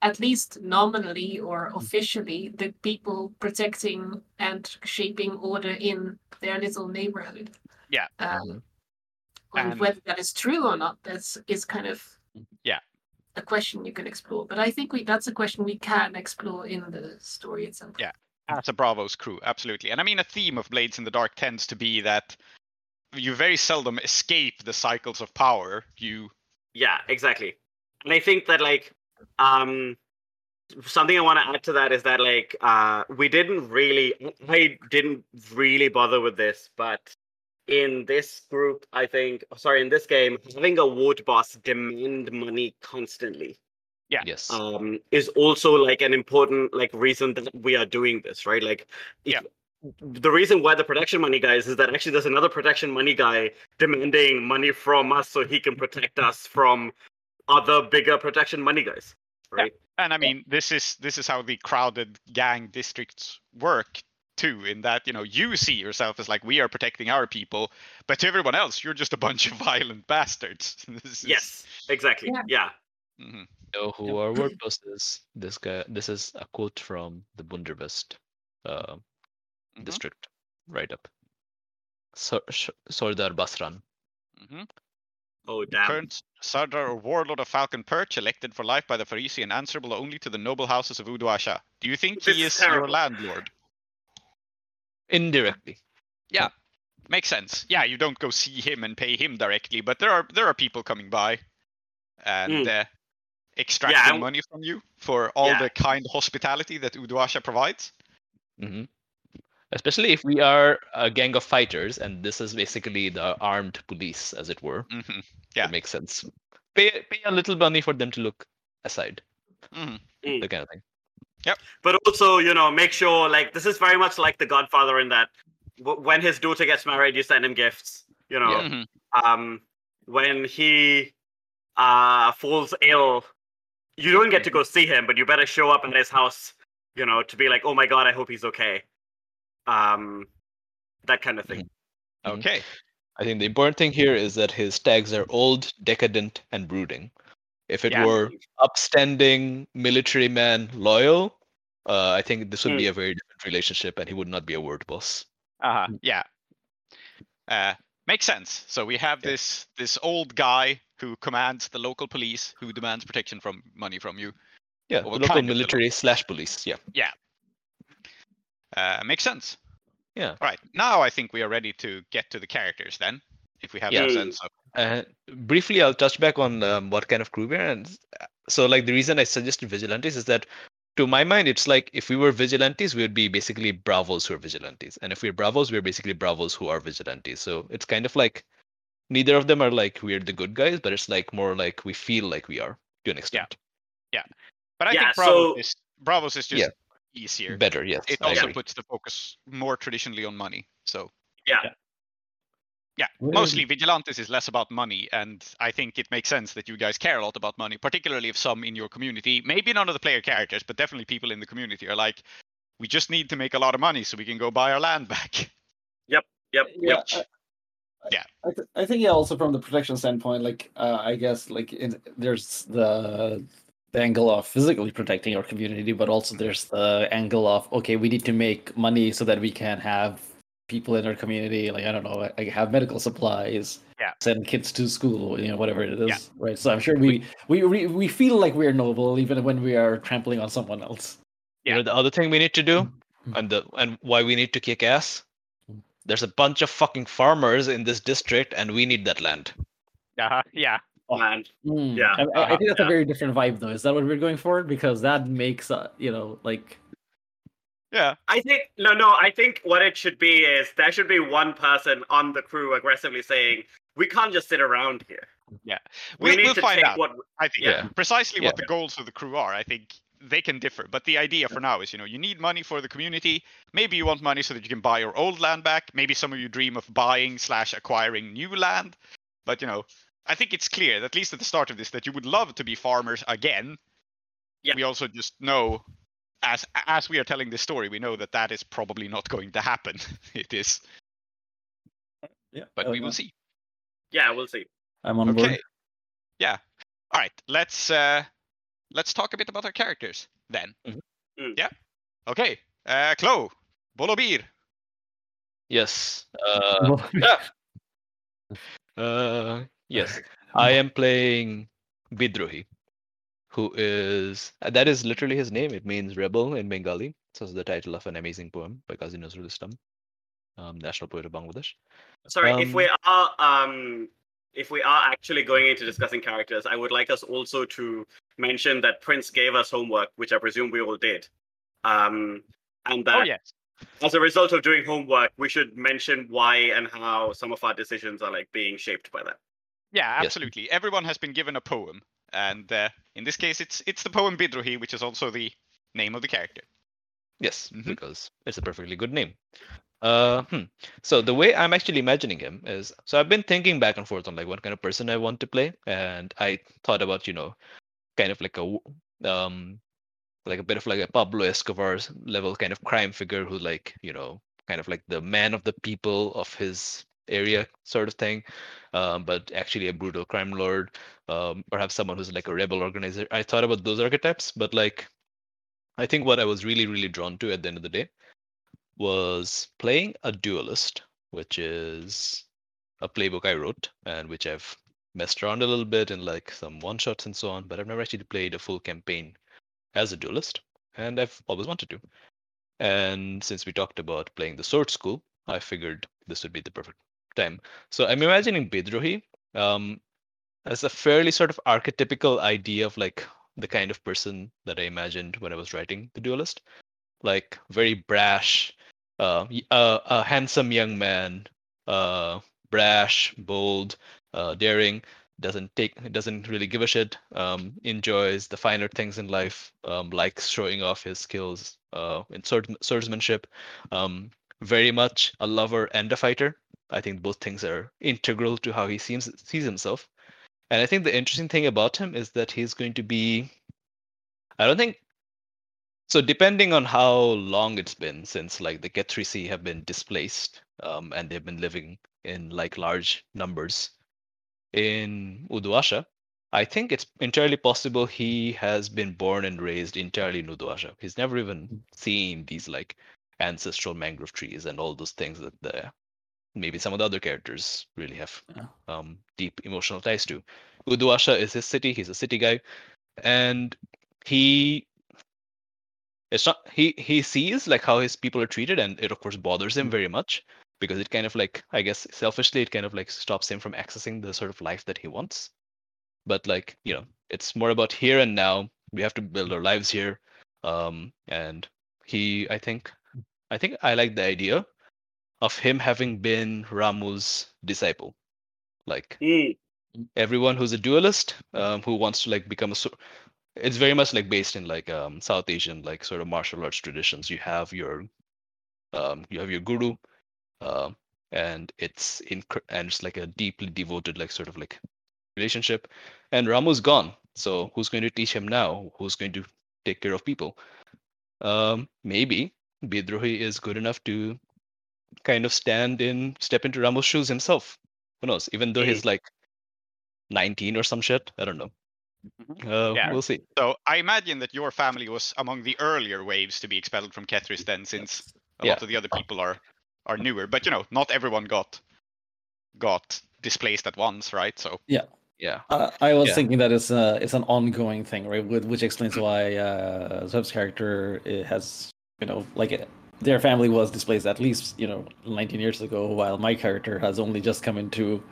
S4: at least nominally or officially the people protecting and shaping order in their little neighborhood.
S1: Yeah.
S4: Um,
S3: Mhm.
S4: and
S1: And-
S4: whether that is true or not, that's is kind of
S1: Yeah.
S4: A question you can explore. But I think we that's a question we can explore in the story itself.
S1: Yeah. as a Bravos crew, absolutely. And I mean, a theme of Blades in the Dark tends to be that you very seldom escape the cycles of power. You,
S2: Yeah, exactly. And I think that like um something I want to add to that is that like uh we didn't really I didn't really bother with this, but in this group, I think sorry, in this game, having a ward boss demand money constantly
S1: Yeah.
S3: Yes.
S2: um is also like an important like reason that we are doing this, right? Like if-
S1: Yeah.
S2: the reason why the protection money guys is that actually there's another protection money guy demanding money from us so he can protect us from other bigger protection money guys right
S1: and I mean, this is this is how the crowded gang districts work too. In that you know, you see yourself as like we are protecting our people, but to everyone else, you're just a bunch of (laughs) violent bastards. (laughs) Is-
S2: yes exactly
S4: Yeah.
S2: yeah
S1: Mhm.
S3: know who our ward boss is. This guy. This is a quote from the Bundervest uh,
S1: Mhm.
S3: district, right up. Sor- Sh- Sordar Basran.
S1: Mhm.
S2: oh damn
S1: Current Sardar or Warlord of Falcon Perch, elected for life by the Farisi and answerable only to the noble houses of Uduasha. Do you think
S2: This
S1: he
S2: is
S1: is your landlord?
S3: Indirectly.
S1: Yeah, makes sense. Yeah, you don't go see him and pay him directly, but there are there are people coming by and
S2: Mm.
S1: uh, extracting
S2: and-
S1: money from you for all
S2: Yeah.
S1: the kind hospitality that Uduasha provides.
S3: Mm-hmm. Especially if we are a gang of fighters, and this is basically the armed police, as it were.
S1: hmm Yeah.
S3: It makes sense. Pay pay a little money for them to look aside,
S1: hmm
S2: Mm.
S3: the kind of thing.
S2: But also you know make sure like this is very much like the godfather in that w- when his daughter gets married you send him gifts you know
S3: Yeah.
S1: hmm
S2: um when he uh falls ill you don't get to go see him but you better show up at his house you know to be like oh my god i hope he's okay um that kind of thing
S3: Mhm.
S1: Okay.
S3: I think the important thing here is that his tags are old, decadent, and brooding. If it
S1: Yeah.
S3: were upstanding, military man, loyal, uh, I think this would be a very different relationship, and he would not be a ward boss.
S1: Uh-huh. Yeah. Uh, makes sense. So we have
S3: Yeah.
S1: this this old guy who commands the local police, who demands protection from money from you.
S3: Yeah,
S1: Well,
S3: the local
S1: kind the
S3: military slash police. Yeah. Yeah.
S1: Uh, makes sense.
S3: Yeah.
S1: Right. Now I think we are ready to get to the characters then, if we have
S3: Yeah.
S1: a sense of.
S3: Uh, briefly, I'll touch back on um, what kind of crew we are. And uh, so, like, the reason I suggested vigilantes is that, to my mind, it's like if we were vigilantes, we would be basically bravos who are vigilantes, and if we're bravos, we're basically bravos who are vigilantes. So it's kind of like neither of them are like we're the good guys, but it's like more like we feel like we are to an extent. Yeah, yeah.
S1: But I
S2: Yeah,
S1: think Bravos
S2: so-
S1: is Bravos is just
S3: Yeah.
S1: easier.
S3: Better, yes.
S1: It
S3: I
S1: also
S3: agree.
S1: puts the focus more traditionally on money. So
S2: yeah
S1: yeah,
S5: Well,
S1: mostly Vigilantes is less about money, and I think it makes sense that you guys care a lot about money, particularly if some in your community, maybe none of the player characters, but definitely people in the community are like, we just need to make a lot of money so we can go buy our land back. (laughs)
S2: yep
S5: yeah,
S2: yep
S5: I-
S1: Yeah.
S5: I, th- I think yeah. Also from the protection standpoint, like uh, I guess like in, there's the the angle of physically protecting our community, but also there's the angle of okay, we need to make money so that we can have people in our community, like I don't know, like have medical supplies,
S1: Yeah.
S5: send kids to school, you know, whatever it is,
S1: Yeah.
S5: right? So I'm sure we we we, we feel like we're noble even when we are trampling on someone else.
S3: You know, the other thing we need to do,
S5: Mhm.
S3: and the and why we need to kick ass, there's a bunch of fucking farmers in this district, and we need that land.
S1: Uh, yeah.
S2: And
S5: Mm,
S2: Yeah,
S5: I, I- I
S2: uh-huh,
S5: think that's
S2: yeah.
S5: a very different vibe, though. Is that what we're going for? Because that makes, uh, you know, like
S1: Yeah.
S2: I think no, no. I think what it should be is there should be one person on the crew aggressively saying, "We can't just sit around here. We
S1: We'll,
S2: need
S1: we'll
S2: to
S1: find
S2: take
S1: out.
S2: what."
S1: I think
S3: Yeah.
S1: precisely what the goals of the crew are. I think they can differ, but the idea for now is, you know, you need money for the community. Maybe you want money so that you can buy your old land back. Maybe some of you dream of buying slash acquiring new land. But you know, I think it's clear, at least at the start of this, that you would love to be farmers again.
S2: Yeah.
S1: We also just know, as as we are telling this story, we know that that is probably not (laughs) going to happen. it is,
S5: yeah.
S1: but we will see.
S2: Yeah, we'll see.
S5: I'm on
S1: Okay.
S5: board.
S1: Yeah. All right. Let's uh let's talk a bit about our characters then.
S3: Mhm.
S2: Mm.
S1: Yeah. Okay. Uh Klow, Bolobir.
S3: Yes. Uh, (laughs) uh, yes. I am playing Bidrohi, who is uh, that is literally his name. It means rebel in Bengali. So it's the title of an amazing poem by Kazi Nazrul Islam, um, national poet of Bangladesh.
S2: Sorry, if
S3: Um,
S2: we are um, if we are actually going into discussing characters, I would like us also to mention that Prince gave us homework, which I presume we all did. Um, and that
S1: Oh yes.
S2: as a result of doing homework, we should mention why and how some of our decisions are like being shaped by that.
S1: Yeah,
S3: Yes.
S1: absolutely. Everyone has been given a poem, and uh, in this case, it's it's the poem Bidrohi, which is also the name of the character.
S3: Yes,
S1: Mhm.
S3: because it's a perfectly good name. Uh, hmm. So the way I'm actually imagining him is, so I've been thinking back and forth on like what kind of person I want to play, and I thought about you know, kind of like a um, like a bit of like a Pablo Escobar's level kind of crime figure who like you know, kind of like the man of the people of his area sort of thing, um, but actually a brutal crime lord, um, perhaps someone who's like a rebel organizer. I thought about those archetypes, but like I think what I was really, really drawn to at the end of the day was playing a duelist, which is a playbook I wrote and which I've messed around a little bit in like some one shots and so on, but I've never actually played a full campaign as a duelist, and I've always wanted to. And since we talked about playing the sword school, I figured this would be the perfect time. So I'm imagining Bidrohi um, as a fairly sort of archetypical idea of like the kind of person that I imagined when I was writing The Duelist. Like very brash, uh, y- uh, a handsome young man, uh, brash, bold, uh, daring, doesn't take, doesn't really give a shit, um, enjoys the finer things in life, um, likes showing off his skills uh, in sword, swordsmanship, um, very much a lover and a fighter. I think both things are integral to how he seems sees himself. And I think the interesting thing about him is that he's going to be. I don't think. So depending on how long it's been since like the Kethrisi have been displaced, um, and they've been living in like large numbers in Uduasha, I think it's entirely possible he has been born and raised entirely in Uduasha. He's never even seen these like ancestral mangrove trees and all those things that the maybe some of the other characters really have
S5: Yeah.
S3: um, deep emotional ties to. Uduasha is his city. He's a city guy, and he it's not he he sees like how his people are treated, and it of course bothers him very much because it kind of like I guess selfishly it kind of like stops him from accessing the sort of life that he wants. But like you know, it's more about here and now. We have to build our lives here, um, and he I think I think I like the idea of him having been Ramu's disciple. Like
S2: Mm,
S3: everyone who's a duelist um, who wants to like become a it's very much like based in like um, South Asian like sort of martial arts traditions. You have your um, you have your guru, um, and it's in and it's like a deeply devoted like sort of like relationship. And Ramu's gone, so who's going to teach him now? Who's going to take care of people? Um, maybe Bidrohi is good enough to kind of stand in step into Ramu's shoes himself. Who knows? Even though he's like 19 or some shit. I don't know. Uh,
S1: Yeah.
S3: We'll see.
S1: So I imagine that your family was among the earlier waves to be expelled from Kethris then, since a
S3: Yeah.
S1: lot of the other people are are newer. But you know, not everyone got got displaced at once, right? So
S3: Yeah.
S5: Uh, I was
S3: Yeah.
S5: thinking that it's a it's an ongoing thing, right? Which explains why uh, Zeb's character has you know like their family was displaced at least you know 19 years ago, while my character has only just come into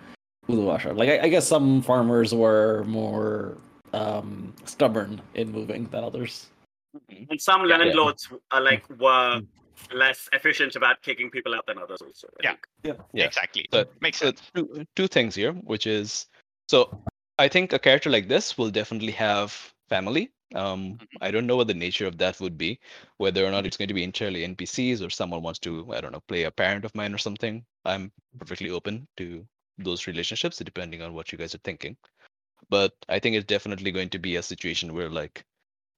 S5: Uduasha. Like I, I guess some farmers were more um, stubborn in moving than others. Mm-hmm.
S2: And some
S3: Yeah.
S2: landlords are like mm-hmm. were less efficient about kicking people out than others. Also, I
S1: Yeah.
S3: Yeah.
S1: Exactly.
S3: So-
S1: Makes
S3: So
S1: sense.
S3: two, two things here, which is so I think a character like this will definitely have family. Um, I don't know what the nature of that would be, whether or not it's going to be entirely NPCs or someone wants to, I don't know, play a parent of mine or something. I'm perfectly open to those relationships depending on what you guys are thinking. But I think it's definitely going to be a situation where like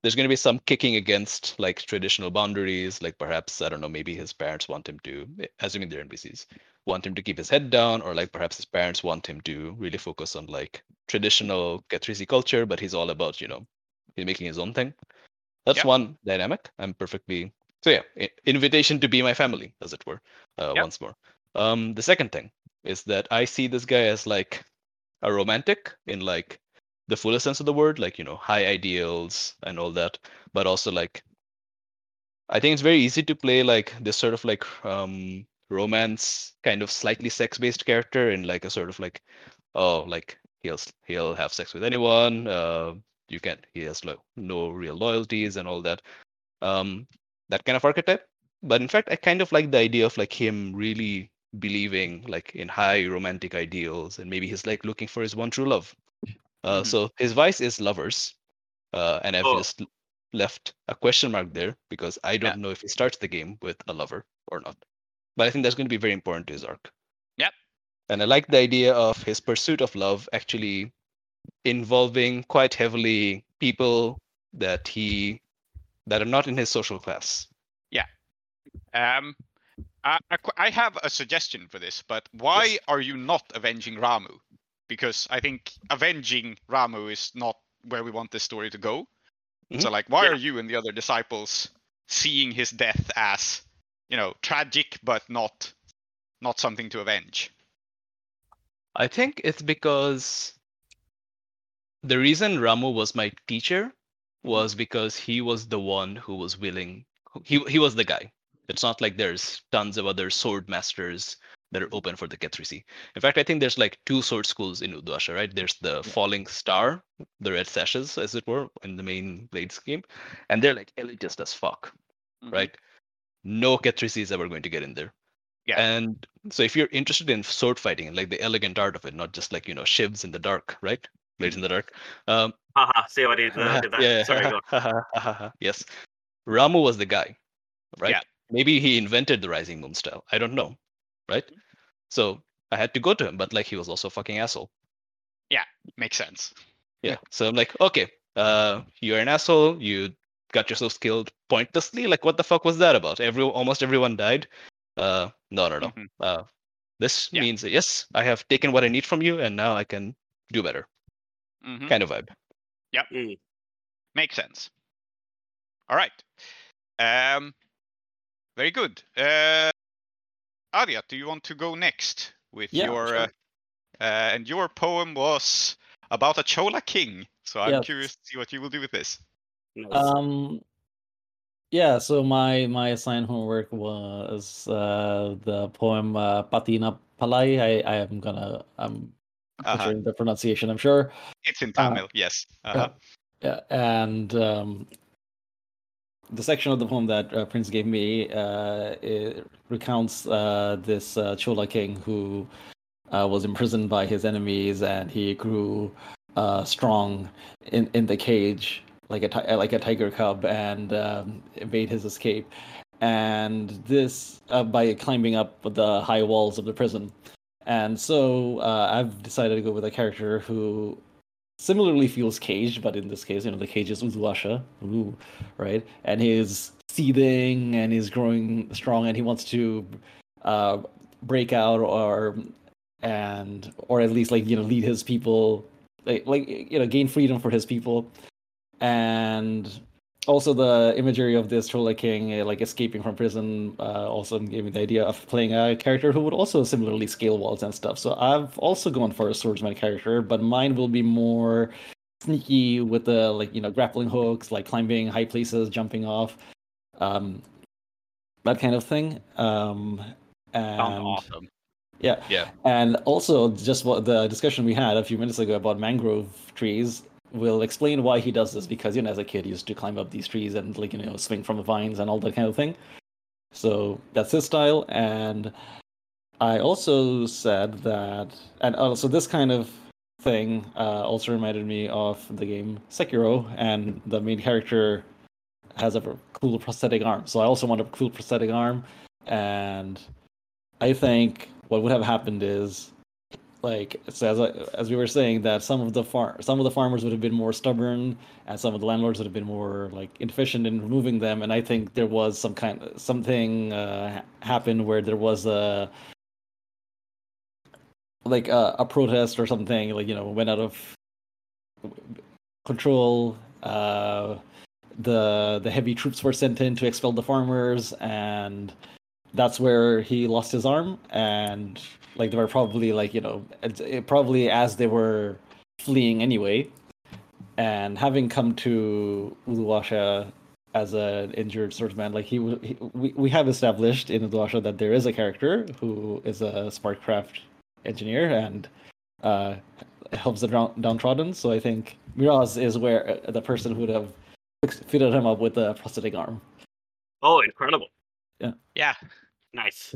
S3: there's going to be some kicking against like traditional boundaries, like perhaps I don't know, maybe his parents want him to, eh, assuming they're NPCs, want him to keep his head down, or like perhaps his parents want him to really focus on like traditional Kethrisi culture, but he's all about, you know, he's making his own thing. That's
S1: Yep.
S3: one dynamic. I'm perfectly so yeah, invitation to be my family, as it were, uh,
S1: Yep.
S3: once more. Um, the second thing is that I see this guy as like a romantic in like the fullest sense of the word, like you know, high ideals and all that, but also like I think it's very easy to play like this sort of like um romance kind of slightly sex-based character in like a sort of like oh like he'll he'll have sex with anyone uh you can he has like no real loyalties and all that um that kind of archetype but in fact i kind of like the idea of like him really believing like in high romantic ideals and maybe he's like looking for his one true love uh
S1: Mhm.
S3: so his vice is lovers uh and i've
S2: Oh.
S3: just left a question mark there because i don't
S1: Yeah.
S3: know if he starts the game with a lover or not but i think that's going to be very important to his arc
S1: Yep.
S3: and i like the idea of his pursuit of love actually involving quite heavily people that he that are not in his social class Yeah.
S1: Um, I, I have a suggestion for this, but why
S3: Yes.
S1: are you not avenging Ramu? Because I think avenging Ramu is not where we want this story to go. So, like, why
S2: Yeah.
S1: are you and the other disciples seeing his death as, you know, tragic but not not something to avenge?
S3: I think it's because the reason Ramu was my teacher was because he was the one who was willing. He he was the guy. It's not like there's tons of other sword masters that are open for the Kethrisi. In fact, I think there's like two sword schools in Uduasha, right? There's the Falling Star, the Red Sashes, as it were, in the main blade scheme, and they're like elitist as fuck,
S1: Mhm.
S3: right? No Kethrisi is ever going to get in there.
S1: Yeah.
S3: And so if you're interested in sword fighting and like the elegant art of it, not just like, you know, shivs in the dark, right? Blades in the dark. Um,
S2: Haha, see what he did (laughs) that.
S3: yeah.
S2: Sorry, go. (laughs)
S3: yes. Ramu was the guy, right?
S1: Yeah.
S3: Maybe he invented the Rising Moon style. I don't know, right? So I had to go to him, but like he was also a fucking asshole.
S1: Yeah, makes sense.
S3: Yeah. So I'm like, okay, uh, you're an asshole. You got yourself killed pointlessly. Like, what the fuck was that about? Every almost everyone died. Uh, no, no, no.
S1: Mhm.
S3: Uh, this
S1: Yeah.
S3: means that, yes, I have taken what I need from you, and now I can do better.
S1: Mhm.
S3: Kind of vibe.
S2: Mm.
S1: Makes sense. All right. Um, very good. Uh, Arya, do you want to go next with
S5: Yeah,
S1: your?
S5: sure.
S1: Uh, uh, and your poem was about a Chola king. So I'm
S5: Yeah.
S1: curious to see what you will do with this.
S5: Um, yeah. So my my assigned homework was uh, the poem uh, Patina Palai. I I am gonna I'm
S1: Uh-huh.
S5: the pronunciation. I'm sure.
S1: It's in
S5: Uh,
S1: Tamil, yes. Uh-huh.
S5: Yeah, and um, the section of the poem that uh, Prince gave me uh, recounts uh, this uh, Chola king who uh, was imprisoned by his enemies, and he grew uh, strong in, in the cage like a ti- like a tiger cub, and um, made his escape. And this uh, by climbing up the high walls of the prison. And so uh, I've decided to go with a character who similarly feels caged, but in this case, you know, the cage is Uduasha, ooh, right? And he's seething and he's growing strong, and he wants to uh, break out or and or at least like you know lead his people, like like you know gain freedom for his people, and also the imagery of this Chola King uh, like escaping from prison uh, also gave me the idea of playing a character who would also similarly scale walls and stuff. So I've also gone for a swordsman character, but mine will be more sneaky with the like you know grappling hooks, like climbing high places, jumping off. Um, that kind of thing. Um,
S1: Sounds
S5: and
S1: awesome.
S5: yeah,
S3: Yeah.
S5: and also just what the discussion we had a few minutes ago about mangrove trees will explain why he does this because you know as a kid he used to climb up these trees and like you know swing from the vines and all that kind of thing. So that's his style, and I also said that, and also this kind of thing uh, also reminded me of the game Sekiro, and the main character has a cool prosthetic arm. So I also want a cool prosthetic arm, and I think what would have happened is, like, so as I, as we were saying, that some of the far some of the farmers would have been more stubborn, and some of the landlords would have been more like inefficient in removing them. And I think there was some kind of something uh, happened where there was a like a, a protest or something, like you know, went out of control. Uh, the the heavy troops were sent in to expel the farmers, and that's where he lost his arm. And like they were probably like you know, it, it probably as they were fleeing anyway, and having come to Uduasha as an injured swordsman, like he, he we, we have established in Uduasha that there is a character who is a Sparkcraft engineer and uh, helps the down- downtrodden. So I think Miraz is where uh, the person who would have fitted him up with a prosthetic arm.
S2: Oh, incredible.
S1: Yeah, Yeah.
S2: Nice.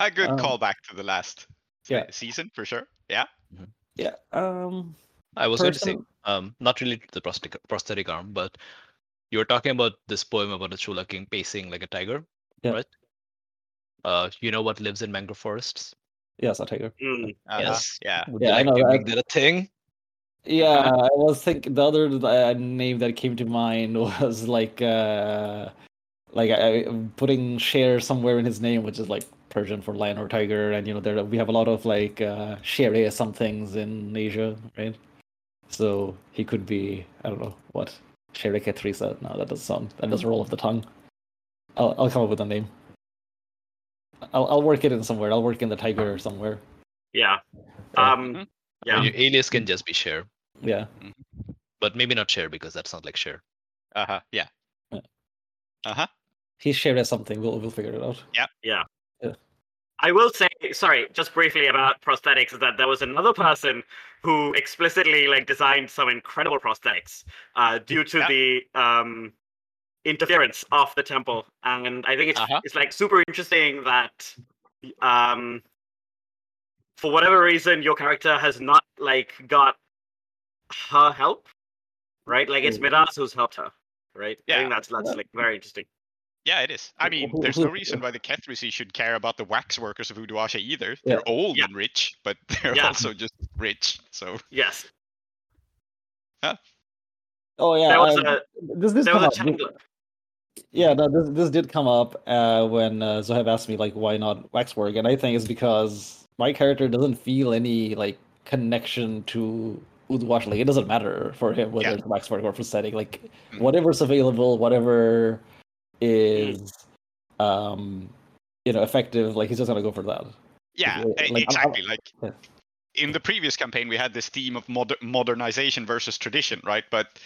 S1: a good
S5: Um,
S1: callback to the last
S5: yeah.
S1: season for sure. Yeah.
S5: Yeah. Um.
S3: I was going to say, um, not related to the prosthetic prosthetic arm, but you were talking about this poem about the Chola King pacing like a tiger,
S5: Yeah.
S3: right? Uh, you know what lives in mangrove forests?
S5: Yes, I'll take her.
S2: Mm.
S1: Uh-huh.
S3: Yes.
S1: Yeah.
S3: Would
S5: Yeah,
S3: you
S5: I know
S3: to
S5: that.
S3: make that a thing?
S5: Yeah, I was thinking the other uh, name that came to mind (laughs) was like uh like I, I'm putting share somewhere in his name, which is like Persian for lion or tiger, and you know there we have a lot of like uh Shere somethings in Asia, right? So he could be I don't know what Shere Ketrisa. No, that doesn't sound that doesn't roll off the tongue. I'll I'll come up with a name. I'll I'll work it in somewhere. I'll work in the tiger somewhere.
S2: Yeah.
S5: Yeah.
S2: Um.
S1: Mhm.
S2: Yeah.
S3: Your alias can just be share,
S5: Yeah.
S3: but maybe not share because that sounds like share.
S1: Uh huh. Yeah.
S5: Yeah.
S1: Uh huh.
S5: He's Shere something. We'll we'll figure it out. Yeah, yeah. Yeah.
S2: I will say, sorry, just briefly about prosthetics, is that there was another person who explicitly like designed some incredible prosthetics uh, due to
S1: Yeah.
S2: the um, interference of the temple, and I think it's
S1: Uh-huh.
S2: it's like super interesting that um, for whatever reason your character has not like got her help, right? Like it's
S5: Mm.
S2: Miraz who's helped her, right?
S1: Yeah.
S2: I think that's that's like very interesting.
S1: Yeah, it is. I mean, there's no reason why the Kethrisi should care about the wax workers of Uduasha either.
S5: Yeah.
S1: They're old
S2: Yeah.
S1: and rich, but (laughs) they're
S2: Yeah.
S1: also just rich. So
S2: Yes,
S5: Oh yeah.
S2: there was
S5: um,
S2: a
S5: this this come
S2: was a
S5: up. Yeah, no, this this did come up uh, when uh, Zoheb asked me like why not waxwork, and I think it's because my character doesn't feel any like connection to Udwash. Like it doesn't matter for him whether
S1: Yeah.
S5: it's waxwork or prosthetic. Like
S1: Mm.
S5: whatever's available, whatever is um you know effective, like he's just gonna go for that.
S1: yeah,
S5: Like,
S1: e-
S5: I'm- I'm-
S1: exactly. Like
S5: Yeah.
S1: in the previous campaign, we had this theme of moder- modernization versus tradition, right? But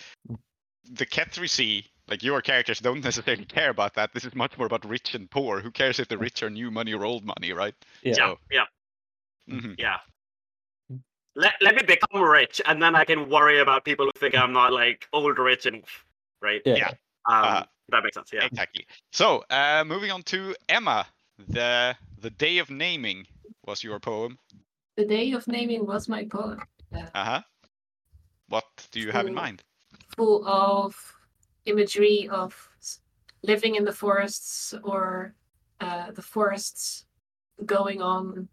S1: the Kethrisi, like your characters, don't (laughs) necessarily care about that. This is much more about rich and poor. Who cares if the rich are new money or old money, right?
S5: Yeah.
S2: Yeah,
S1: So-
S2: yeah.
S1: Mhm.
S2: Yeah. Let, let me become rich and then I can worry about people who think I'm not like old rich enough. Right?
S5: Yeah.
S1: Yeah.
S2: Um,
S1: Uh,
S2: that makes sense. Yeah.
S1: Exactly. So, uh, moving on to Emma. The the day of naming was your poem.
S4: The day of naming was my poem.
S1: Uh huh. What do you have in mind?
S4: full of imagery of living in the forests or uh, the forests going on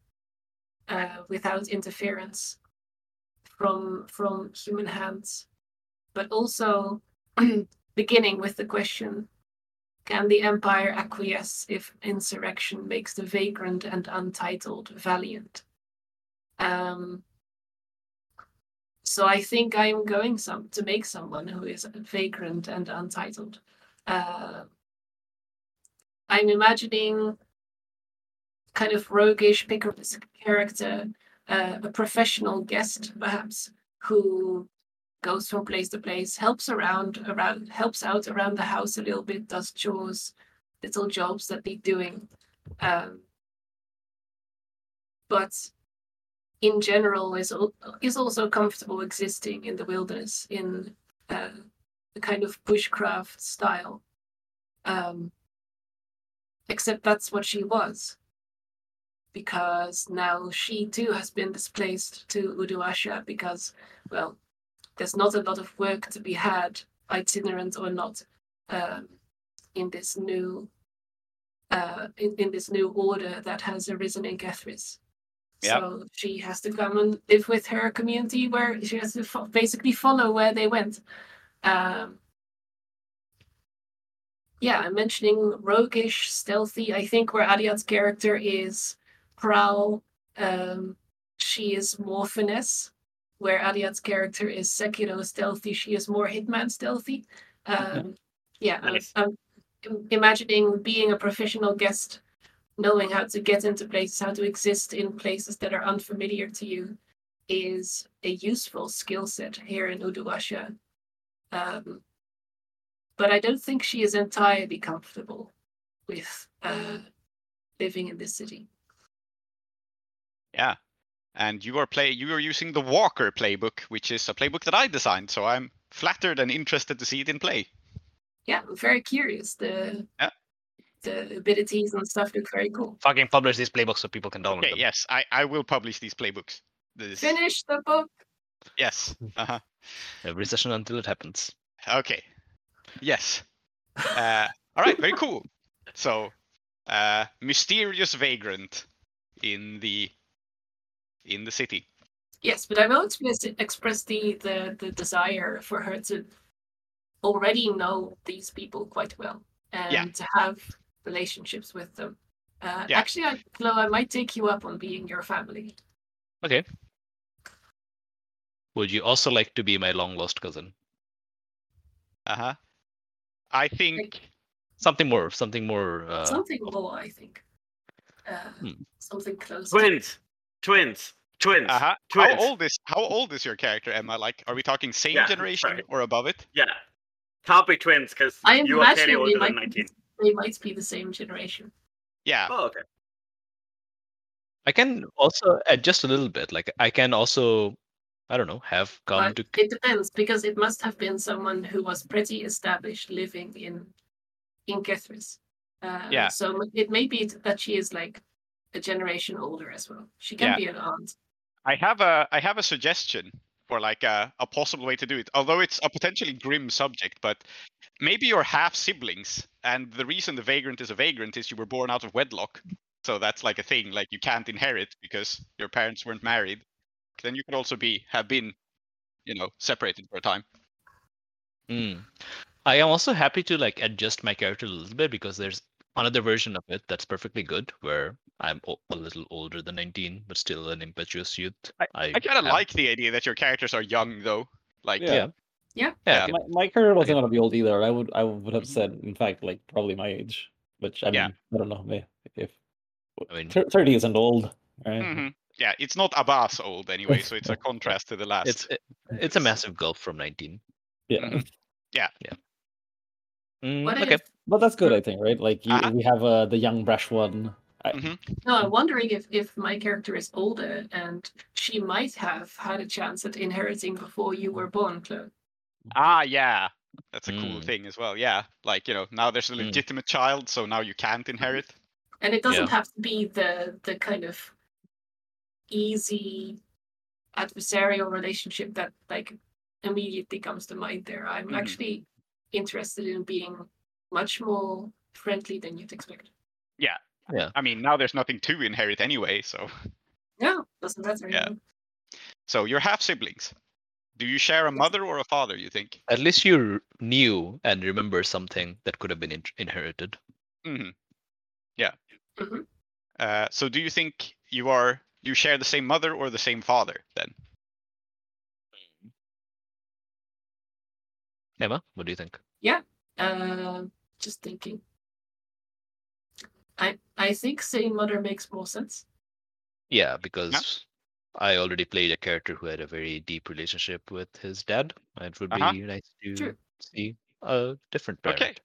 S4: uh, without interference from from human hands, but also (clears throat) beginning with the question: Can the empire acquiesce if insurrection makes the vagrant and untitled valiant? Um, so I think I am going some to make someone who is vagrant and untitled. Uh, I'm imagining kind of roguish picaresque character, uh, a professional guest perhaps, who goes from place to place, helps around around helps out around the house a little bit, does chores, little jobs that need doing. Um, but in general is is also comfortable existing in the wilderness in uh, a kind of bushcraft style. Um, except that's what she was. Because now she too has been displaced to Uduasha because, well, there's not a lot of work to be had, itinerant or not, um, in this new uh, in, in this new order that has arisen in Kethris.
S1: Yep.
S4: So she has to come and live with her community where she has to fo- basically follow where they went. Um, yeah, I'm mentioning roguish, stealthy. I think where Aadiyat's character is prowl, um, she is more finesse. Where Aadiyat's character is Sekiro stealthy, she is more Hitman stealthy. Um, yeah, I'm- I'm, im- imagining being a professional guest, knowing how to get into places, how to exist in places that are unfamiliar to you, is a useful skill set here in Uduasha. Um, but I don't think she is entirely comfortable with uh, living in this city.
S1: Yeah. And you are play you are using the Walker playbook, which is a playbook that I designed, so I'm flattered and interested to see it in play.
S4: Yeah, very curious. The
S1: Yeah.
S4: the abilities and stuff look very cool.
S6: Fucking publish these playbooks so people can download
S1: Okay,
S6: them.
S1: yes, I, I will publish these playbooks. This,
S4: Finish the book.
S1: yes. (laughs) Uh-huh.
S3: Every session until it happens.
S1: Okay. Yes. Uh, all right, very cool. So, uh, mysterious vagrant in the in the city.
S4: Yes, but I will express express the, the the desire for her to already know these people quite well and
S1: Yeah.
S4: to have relationships with them. Uh,
S1: Yeah.
S4: Actually, I, Klow, I might take you up on being your family.
S3: Okay. Would you also like to be my long lost cousin?
S1: Uh huh. I think.
S3: Something more, something more. Uh,
S4: Something more, I think. Uh,
S3: Hmm.
S4: Something close.
S2: Twins, twins, twins.
S1: Uh huh. How old is how old is your character, Emma? Like, are we talking same
S2: Yeah,
S1: generation
S2: sorry.
S1: or above it?
S2: Yeah, can't be twins because
S4: I am
S2: you are clearly
S4: they
S2: older
S4: might,
S2: than nineteen.
S4: they might be the same generation.
S1: Yeah.
S2: Oh, okay.
S3: I can also adjust a little bit. Like I can also, I don't know, have come
S4: But
S3: to.
S4: it depends because it must have been someone who was pretty established living in in Kethris. Uh,
S1: Yeah.
S4: So it may be that she is like a generation older as well. She can
S1: Yeah.
S4: be an aunt.
S1: I have a I have a suggestion for like a, a possible way to do it. Although it's a potentially grim subject, but maybe you're half siblings, and the reason the vagrant is a vagrant is you were born out of wedlock. So that's like a thing, like you can't inherit because your parents weren't married. Then you could also be have been, you know, separated for a time.
S3: Mm. I am also happy to like adjust my character a little bit because there's another version of it that's perfectly good where I'm a little older than 19 but still an impetuous youth. I,
S1: I kind of like the idea that your characters are young, though. Like,
S5: Yeah.
S3: Yeah.
S4: Yeah.
S3: Yeah.
S5: My, my career wasn't gonna be old either. I would I would have said, in fact, like probably my age. Which I mean,
S1: Yeah.
S5: I don't know if
S3: I mean,
S5: thirty isn't old, right?
S1: mhm. yeah, it's not Abbas old anyway, so it's a (laughs) contrast to the last.
S3: it's it, it's a massive gulf from 19.
S5: Yeah,
S1: Mhm.
S3: Mm, okay.
S4: if?
S5: but that's good, I think, right? Like you,
S1: Uh-huh.
S5: we have uh, the young brash one. I,
S1: Mhm.
S4: No, I'm wondering if if my character is older and she might have had a chance at inheriting before you were born, Klow.
S1: Ah, yeah. That's a cool
S3: Mm.
S1: thing as well. Yeah. Like, you know, now there's a
S3: Mm.
S1: legitimate child, so now you can't inherit.
S4: And it doesn't
S3: Yeah.
S4: have to be the the kind of easy adversarial relationship that like immediately comes to mind there. I'm
S1: Mhm.
S4: actually interested in being much more friendly than you'd expect.
S1: I mean, now there's nothing to inherit anyway, so.
S4: No, doesn't matter.
S1: Yeah. So you're half siblings. Do you share a mother or a father, you think?
S3: At least you knew and remember something that could have been in- inherited.
S1: hmm Yeah.
S4: Mhm.
S1: Uh, so do you think you are you share the same mother or the same father then?
S3: Emma, what do you think? Yeah.
S4: Uh, just thinking. I I think same mother makes more sense.
S3: Yeah, because I already played a character who had a very deep relationship with his dad. It would be
S1: Uh-huh.
S3: nice to
S4: Sure.
S3: see a different parent.
S1: Okay.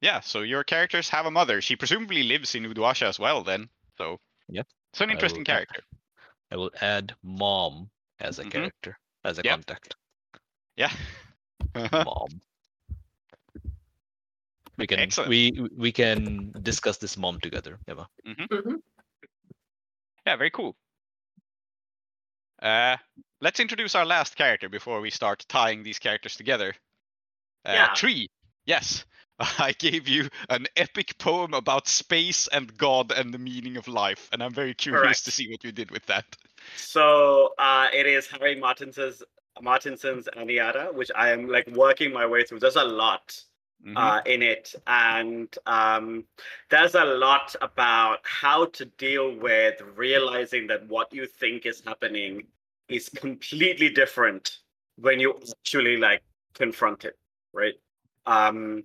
S1: yeah, so your characters have a mother. She presumably lives in Uduasha as well, then. So
S3: Yep.
S1: it's an
S3: I
S1: interesting
S3: will-
S1: character.
S3: I will add mom as a
S1: Mhm.
S3: character, as a
S1: Yep.
S3: contact.
S1: Yeah. (laughs)
S3: Mom. We can
S1: Excellent.
S3: we we can discuss this mom together, Emma.
S4: Mhm.
S1: yeah, very cool. Uh, let's introduce our last character before we start tying these characters together. Uh,
S2: Yeah.
S1: Tree. Yes, (laughs) I gave you an epic poem about space and God and the meaning of life, and I'm very curious to see what you did with that.
S2: So uh, it is Harry Martinson's Martinson's Aniara, which I am like working my way through. There's a lot
S1: Mhm.
S2: uh, in it, and um, there's a lot about how to deal with realizing that what you think is happening is completely different when you actually like confront it, right? Um,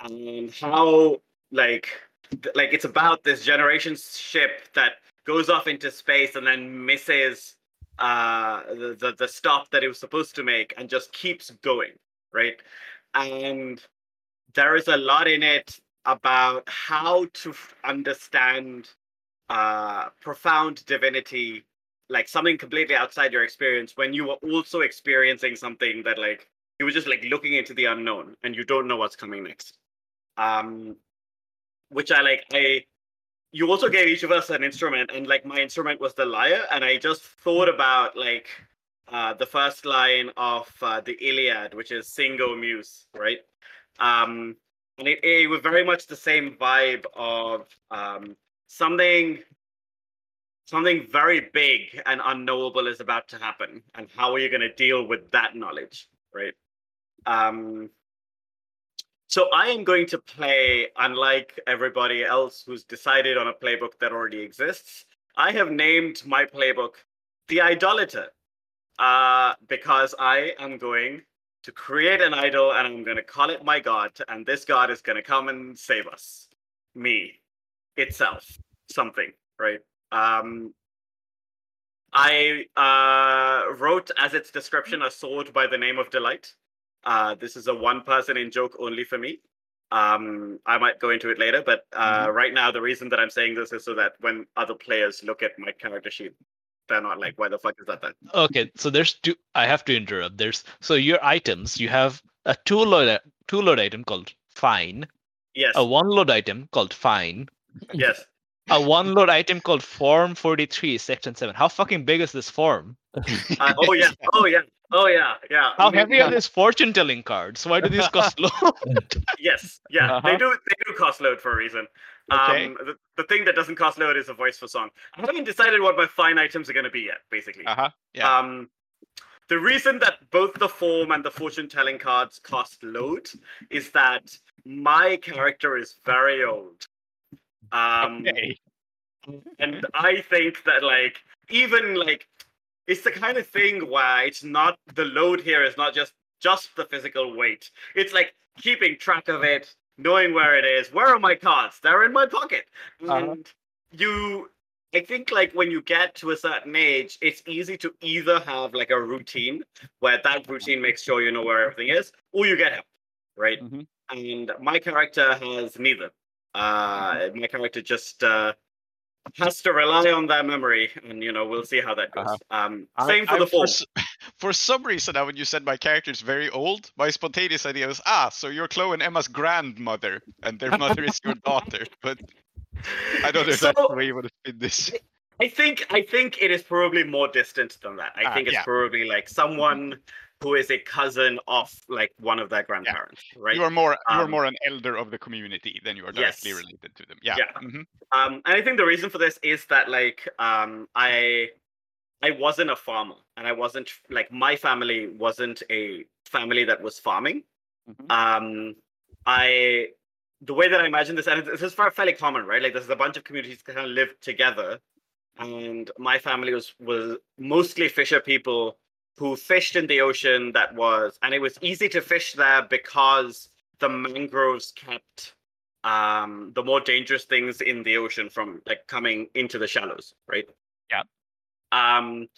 S2: and how like th- like it's about this generation ship that goes off into space and then misses uh the, the the stop that it was supposed to make and just keeps going right and there is a lot in it about how to understand uh profound divinity like something completely outside your experience when you are also experiencing something that like you were just like looking into the unknown and you don't know what's coming next. Um which i like i you also gave each of us an instrument and like my instrument was the lyre and i just thought about like uh the first line of uh, the iliad which is singo muse right um and it, it was very much the same vibe of um something something very big and unknowable is about to happen and how are you going to deal with that knowledge right um so I am going to play, unlike everybody else who's decided on a playbook that already exists. I have named my playbook The Idolater uh, because I am going to create an idol and I'm going to call it my god, and this god is going to come and save us. Me, itself, something, right? Um, I uh, wrote as its description a sword by the name of Delight. Uh, this is a one person in joke only for me. Um, I might go into it later, but uh, right now the reason that I'm saying this is so that when other players look at my character sheet, they're not like, "Why the fuck is that?" Then
S3: Okay, so there's two. I have to interrupt. There's so your items. You have a two load two load item called fine,
S2: yes,
S3: a one load item called fine,
S2: yes.
S3: a one load item called form 43 section 7 how fucking big is this form
S2: Uh, oh yeah, oh yeah, oh yeah, yeah.
S3: how heavy are these fortune telling cards why do these (laughs) cost low
S2: Yes, yeah,
S1: Uh-huh.
S2: they do. They do cost load for a reason.
S1: Okay.
S2: Um, the, the thing that doesn't cost load is a voice for song. I haven't decided what my fine items are going to be yet. Basically,
S1: Uh huh. Yeah.
S2: Um, the reason that both the form and the fortune telling cards cost load is that my character is very old. Um,
S1: okay.
S2: and I think that like even like it's the kind of thing where it's not the load here is not just just the physical weight. It's like keeping track of it, knowing where it is. Where are my cards? They're in my pocket.
S1: Uh-huh.
S2: And you I think like when you get to a certain age, it's easy to either have like a routine where that routine makes sure you know where everything is, or you get help, right?
S1: Mhm.
S2: And my character has neither. Uh, my character just uh, has to rely on that memory, and you know we'll see how that goes.
S1: Uh-huh.
S2: Um,
S1: I-
S2: same for the form.
S1: s- (laughs) For some reason, now when you said my character is very old, my spontaneous idea was, ah, so you're Chloe and Emma's grandmother, and their mother is your daughter. (laughs) But I don't know if that's the way you want to spin this.
S2: I think I think it is probably more distant than that. I
S1: Ah,
S2: think it's
S1: yeah.
S2: probably like someone who is a cousin of like one of their grandparents, right?
S1: You are more you are
S2: Um,
S1: more an elder of the community than you are directly
S2: Yes.
S1: related to them. Yeah.
S2: Yeah.
S1: mhm,
S2: Um, and I think the reason for this is that like um, I I wasn't a farmer, and I wasn't like my family wasn't a family that was farming.
S1: Mhm.
S2: Um, I the way that I imagine this, and this is fairly common, right? Like there's a bunch of communities that kind of live together, and my family was was mostly fisher people who fished in the ocean. That was, and it was easy to fish there because the mangroves kept um the more dangerous things in the ocean from like coming into the shallows right
S1: Yeah.
S2: um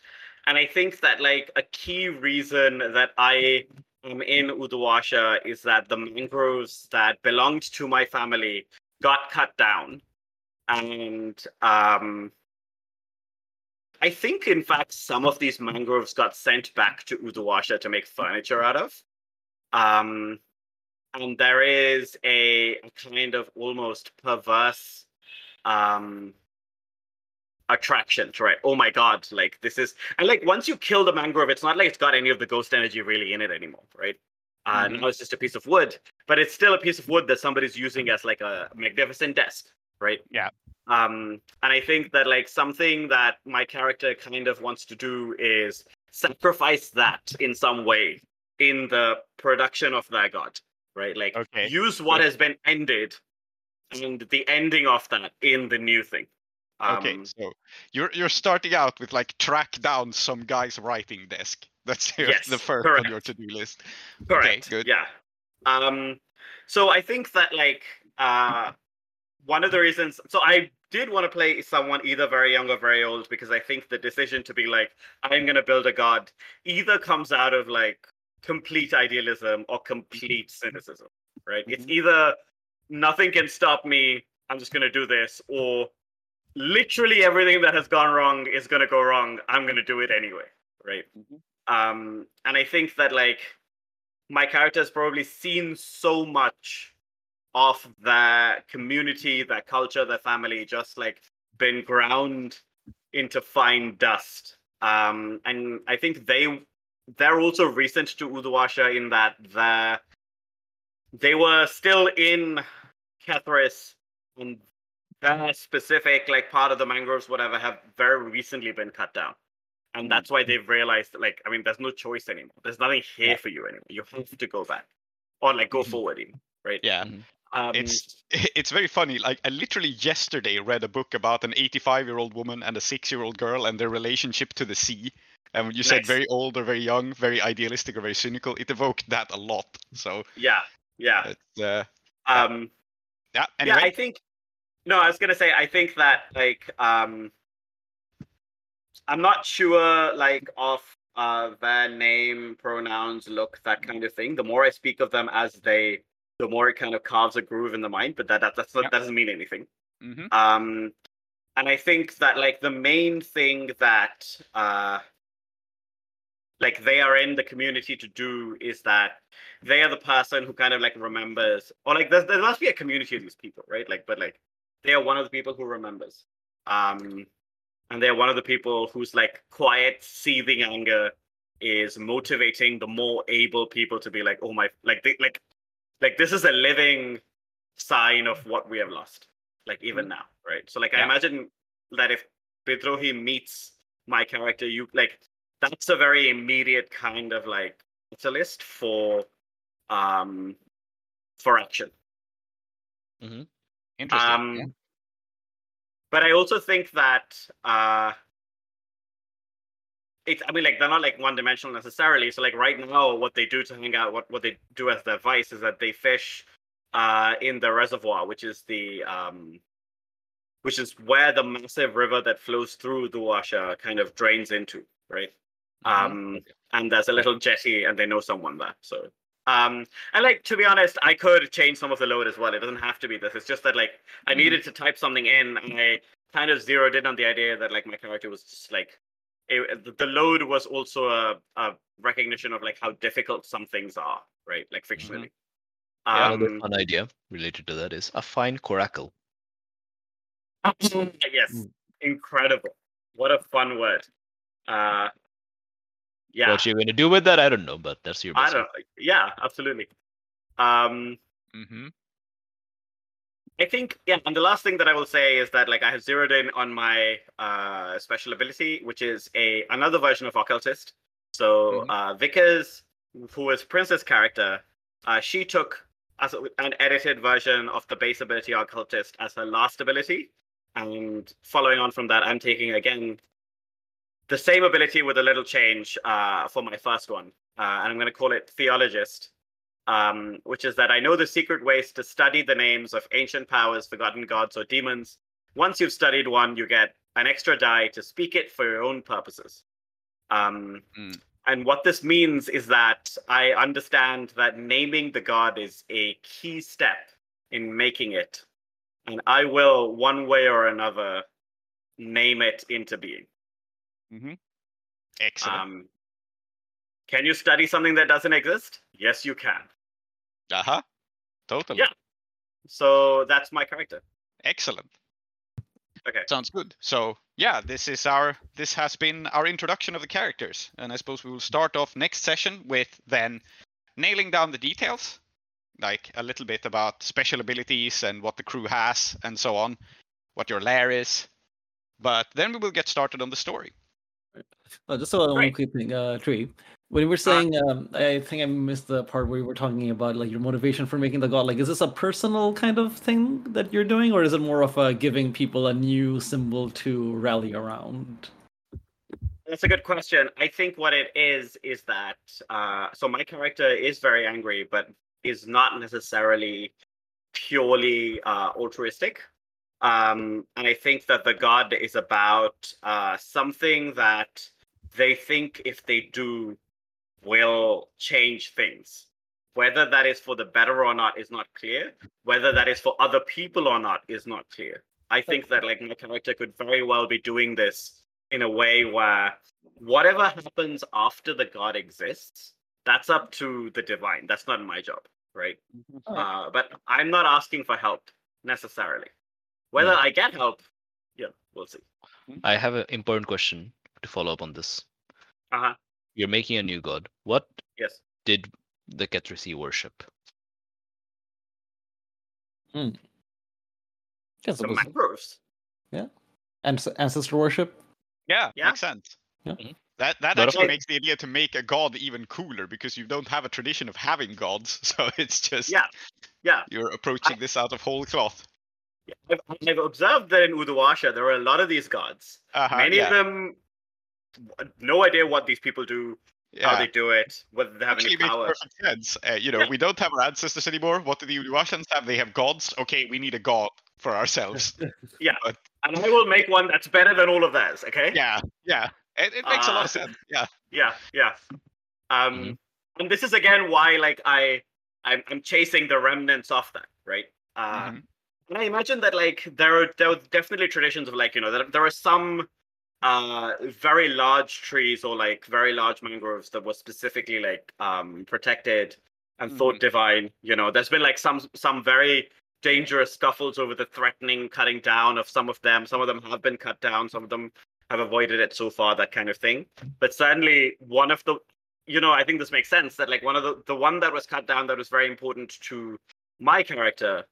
S2: and i think that like a key reason that i am in Uduasha is that the mangroves that belonged to my family got cut down, and um, I think, in fact, some of these mangroves got sent back to Uduasha to make furniture out of. Um, and there is a, kind of almost perverse um, attraction to right. Oh my god, like this is and like once you kill the mangrove, it's not like it's got any of the ghost energy really in it anymore, right? Uh,
S1: Mhm.
S2: Now it's just a piece of wood, but it's still a piece of wood that somebody's using as like a magnificent desk, right?
S1: Yeah.
S2: Um, and I think that like something that my character kind of wants to do is sacrifice that in some way in the production of their god, right? Like
S1: Okay.
S2: use what has been ended and the ending of that in the new thing.
S1: Okay,
S2: Um,
S1: so you're you're starting out with like track down some guy's writing desk. (laughs) That's your,
S2: Yes,
S1: the first on your to-do list.
S2: Correct.
S1: good.
S2: Yeah. Um, so I think that like uh, one of the reasons. So I did want to play someone either very young or very old because I think the decision to be like I'm gonna build a god either comes out of like complete idealism or complete (laughs) cynicism. Right. It's either nothing can stop me. I'm just gonna do this, or literally everything that has gone wrong is gonna go wrong. I'm gonna do it anyway. Right. Um, and I think that like my character has probably seen so much of the community, their culture, their family, just like been ground into fine dust. Um, and I think they they're also recent to Uduasha in that the they were still in Kethris and that specific like part of the mangroves, whatever, have very recently been cut down. And that's why they've realized like I mean there's no choice anymore. There's nothing here for you anymore. You have to go back. Or like go
S1: Mhm.
S2: forward even, right?
S1: Yeah,
S2: Um,
S1: it's (laughs) it's very funny. Like I literally yesterday read a book about an 85 year old woman and a six year old girl and their relationship to the sea. And when you said very old or very young, very idealistic or very cynical, it evoked that a lot. So
S2: yeah, yeah.
S1: uh,
S2: Um
S1: yeah.
S2: yeah i think no i was gonna say i think that like um i'm not sure like of uh their name pronouns look that kind of thing the more i speak of them as they the more it kind of carves a groove in the mind but that, that that's
S1: Yeah.
S2: that doesn't mean anything.
S1: Mhm,
S2: um and i think that like the main thing that uh like they are in the community to do is that they are the person who kind of like remembers or like there must be a community of these people right? Like but like they are one of the people who remembers. Um and they're one of the people whose like quiet seething anger is motivating the more able people to be like oh my like they like like this is a living sign of what we have lost like even now right so like i imagine that if Pedrohi meets my character you like that's a very immediate kind of like catalyst for um for action
S1: interesting.
S2: um
S1: yeah.
S2: but i also think that uh it's i mean like they're not like one dimensional necessarily. So like right now what they do to hang out what what they do as their vice is that they fish uh in the reservoir which is the um which is where the massive river that flows through Uduasha kind of drains into right? Um and there's a little jetty and they know someone there so um and like to be honest i could change some of the load as well. It doesn't have to be this. It's just that like i
S1: Mhm.
S2: needed to type something in. And i kind of zeroed in on the idea that like my character was just like it, the- the load was also a, a recognition of like how difficult some things are right? Like fictionally.
S3: Yeah, Another
S2: um
S3: fun idea related to that is a fine coracle. (laughs)
S2: yes.
S3: Mm.
S2: incredible. What a fun word. Uh yeah.
S3: What you're going to do with that, I don't know, but that's your
S2: i don't yeah absolutely. Um
S1: hmm
S2: I think yeah, and the last thing that I will say is that like I have zeroed in on my uh special ability, which is a another version of occultist. So
S1: Mhm.
S2: uh Vickers, who is Prince's character, uh she took as an edited version of the base ability occultist as her last ability. And following on from that, I'm taking again the same ability with a little change uh, for my first one. Uh, and I'm going to call it Theologist, um, which is that I know the secret ways to study the names of ancient powers, forgotten gods, or demons. Once you've studied one, you get an extra die to speak it for your own purposes. Um,
S1: Mm.
S2: and what this means is that I understand that naming the god is a key step in making it. And I will, one way or another, name it into being.
S1: Excellent.
S2: Um, can you study something that doesn't exist? Yes, you can.
S1: uh huh. Totally.
S2: Yeah. So that's my character.
S1: Excellent.
S2: Okay.
S1: Sounds good. So yeah, this is our this has been our introduction of the characters, and I suppose we will start off next session with then nailing down the details, like a little bit about special abilities and what the crew has and so on, what your lair is. But then we will get started on the story.
S5: Oh, just so one
S2: Right.
S5: quick thing, uh, Tree. When you were saying, um, I think I missed the part where you were talking about like your motivation for making the god. Like, is this a personal kind of thing that you're doing, or is it more of a giving people a new symbol to rally around?
S2: That's a good question. I think what it is is that uh, so my character is very angry, but is not necessarily purely uh, altruistic. Um, and I think that the god is about uh, something that they think if they do will change things. Whether that is for the better or not is not clear. Whether that is for other people or not is not clear. I think that like my character could very well be doing this in a way where whatever happens after the god exists, that's up to the divine. That's not my job, right? Uh, but I'm not asking for help necessarily. Whether I get help, yeah, we'll see.
S3: I have an important question to follow up on this.
S2: Uh huh.
S3: You're making a new god. What
S2: Yes.
S3: did the Kethrisi worship?
S5: Yes,
S2: The
S5: it was
S2: mangroves.
S5: ans- ancestor worship.
S1: Yeah,
S2: Yeah.
S1: makes sense.
S5: Yeah.
S3: Mhm.
S1: That that
S3: But
S1: actually
S2: course-
S1: makes the idea to make a god even cooler because you don't have a tradition of having gods, (laughs) so it's just
S2: Yeah. Yeah.
S1: you're approaching this out of whole cloth.
S2: I've, I've observed that in Uduasha there are a lot of these gods.
S1: Uh-huh,
S2: Many
S1: yeah,
S2: of them, no idea what these people do, how they do it, whether they have
S1: Actually
S2: any
S1: makes
S2: power.
S1: perfect sense. Uh, you know,
S2: Yeah.
S1: we don't have our ancestors anymore. What do the Uduashans have? They have gods. Okay, we need a god for ourselves. (laughs) Yeah.
S2: And I will make one that's better than all of theirs. Okay.
S1: yeah, yeah. It, it makes a lot
S2: Uh,
S1: of sense. Yeah.
S2: Yeah. Yeah. Um,
S3: Mhm.
S2: and this is again why like I I'm, I'm chasing the remnants of that, right? Uh,
S1: Mhm.
S2: And I imagine that like there are there are definitely traditions of like you know there, there are some uh very large trees or like very large mangroves that were specifically like um protected and thought divine. You know, there's been like some some very dangerous scuffles over the threatening cutting down of some of them. Some of them have been cut down. Some of them have avoided it so far. That kind of thing. But certainly one of the you know I think this makes sense that like one of the the one that was cut down that was very important to my character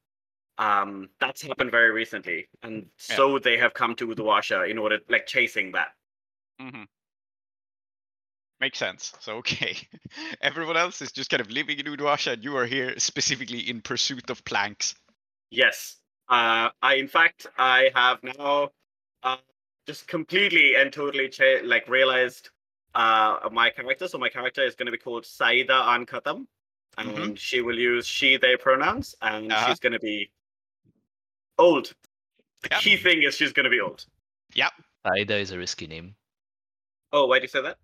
S2: um that's happened very recently and
S1: Yeah.
S2: so they have come to Uduasha in order like chasing that
S1: Mm-hmm. Makes sense. So okay, (laughs) everyone else is just kind of living in Uduasha, and you are here specifically in pursuit of planks.
S2: yes uh i in fact i have now uh just completely and totally cha- like realized uh my character so my character is going to be called saida ankatam and
S1: Mhm.
S2: she will use she they pronouns and
S1: Uh-huh.
S2: she's going to be old the
S1: Yep.
S2: key thing is she's going to be old Yeah.
S3: Aida is a risky name
S2: oh why do you say that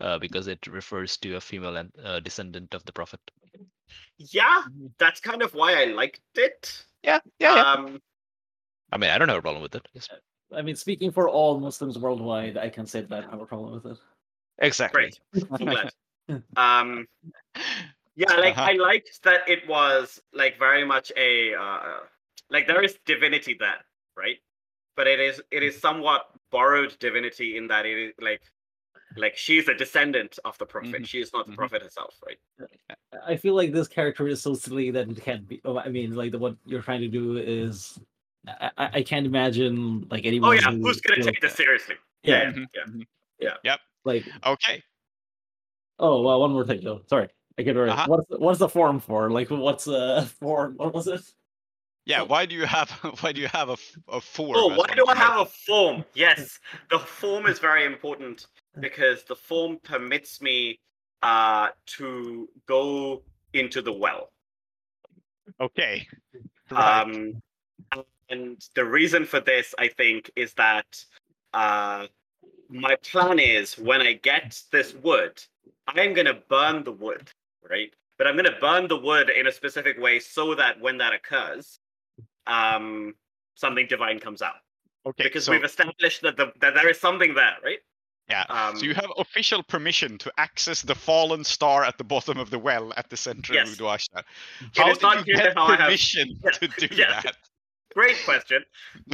S3: uh, because it refers to a female and uh, descendant of the prophet.
S2: yeah that's kind of why i liked it
S3: Yeah, yeah, yeah.
S2: um
S3: I mean, I don't have a problem with it. Yes.
S5: I mean, speaking for all Muslims worldwide, I can say that I have a problem with it.
S3: Exactly.
S2: great i'm glad (laughs) um yeah like
S1: Uh-huh.
S2: i liked that it was like very much a uh like there is divinity there right but it is it is somewhat borrowed divinity in that it is like like she's a descendant of the prophet
S1: Mhm.
S2: she is not the
S1: Mhm.
S2: prophet herself right
S5: I feel like this character is so silly that it can't be. Oh, I mean, like the, what you're trying to do is, I, I I can't imagine like anyone.
S2: oh yeah
S5: who
S2: who's gonna
S5: feels
S2: take this
S5: that.
S2: seriously
S5: Yeah,
S1: Mhm,
S2: yeah
S1: mhm.
S5: like
S1: Okay.
S5: oh well, one more thing though. Sorry, I get rid.
S1: Uh-huh.
S5: What's the, what's the form for? Like, what's uh (laughs) form? What was it?
S1: Yeah.
S5: So-
S1: Why do you have (laughs) why do you have a, a form?
S2: Oh, why do I have a form? Yes, the form is very important because the form permits me uh, to go into the well.
S1: Okay. Right.
S2: Um, and the reason for this, I think, is that uh, my plan is when I get this wood, I'm gonna burn the wood, right? But I'm gonna burn the wood in a specific way so that when that occurs, um, something divine comes out.
S1: Okay.
S2: Because
S1: so,
S2: we've established that the that there is something there, right?
S1: yeah.
S2: Um,
S1: so you have official permission to access the fallen star at the bottom of the well at the center
S2: Yes.
S1: of Uduasha.
S2: It
S1: How
S2: is
S1: did
S2: not
S1: you get
S2: how I have-
S1: permission (laughs) to do
S2: yeah.
S1: that?
S2: Great question.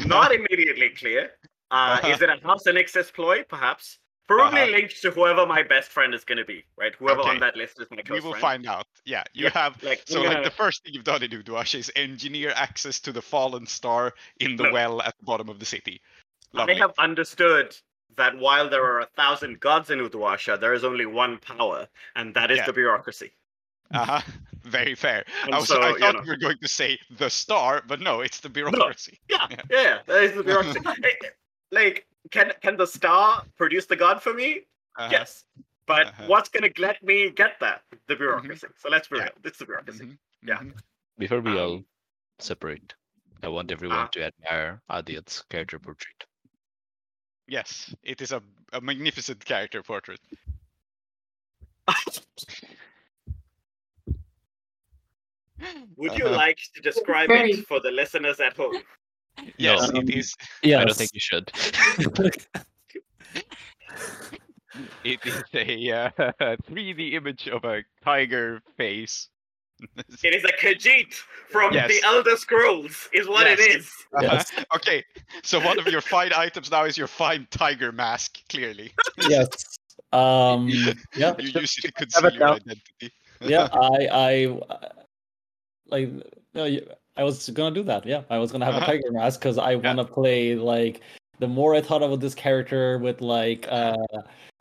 S2: Not immediately clear. Uh,
S1: Uh-huh.
S2: Is it a House Nixus ploy? Perhaps. Probably
S1: Uh-huh.
S2: linked to whoever my best friend is going to be, right? Whoever
S1: Okay.
S2: on that list is my
S1: best
S2: friend.
S1: we will
S2: friend.
S1: find out. Yeah, you
S2: Yeah,
S1: have.
S2: like,
S1: So, like the first thing you've done in Uduasha is engineer access to the fallen star in the
S2: No.
S1: well at the bottom of the city. Lovely.
S2: have understood that while there are a thousand gods in Uduasha, there is only one power, and that is
S1: Yeah.
S2: the bureaucracy.
S1: Uh-huh. (laughs) Very fair.
S2: And
S1: I, was,
S2: so,
S1: I
S2: you
S1: thought
S2: know.
S1: you were going to say the star, but no, it's the bureaucracy. (laughs)
S2: Yeah,
S1: Yeah.
S2: yeah, that is the bureaucracy. (laughs) Like, can can the star produce the god for me?
S1: Uh-huh.
S2: Yes. But
S1: Uh-huh.
S2: what's gonna let me get that? The bureaucracy. So let's be
S1: Yeah.
S2: real. It's the bureaucracy.
S1: Mhm,
S2: Yeah.
S1: mhm.
S3: Before we
S2: Um,
S3: all separate, I want everyone
S2: Ah.
S3: to admire Aadiyat's character portrait.
S1: Yes, it is a, a magnificent character portrait. (laughs)
S2: Would you
S1: Uh-huh.
S2: like to describe
S4: Very-
S2: it for the listeners at home?
S1: Yes,
S3: No.
S1: it is.
S5: Yes.
S3: I don't think you should. (laughs)
S1: It is a uh, (laughs) 3D image of a tiger face. (laughs)
S2: It is a Khajiit from
S1: Yes.
S2: the Elder Scrolls, is what it
S1: Yes.
S2: is.
S1: Uh-huh.
S5: Yes.
S1: Okay, so one of your fine items now is your fine tiger mask. Clearly,
S5: yes. Um. Yeah.
S1: you use it to conceal your
S5: now.
S1: identity.
S5: yeah. I. I. uh, Like. No, you- I was gonna do that. Yeah. I was gonna have
S1: Uh-huh.
S5: a tiger mask because I want to play like. The more I thought about this character with like. uh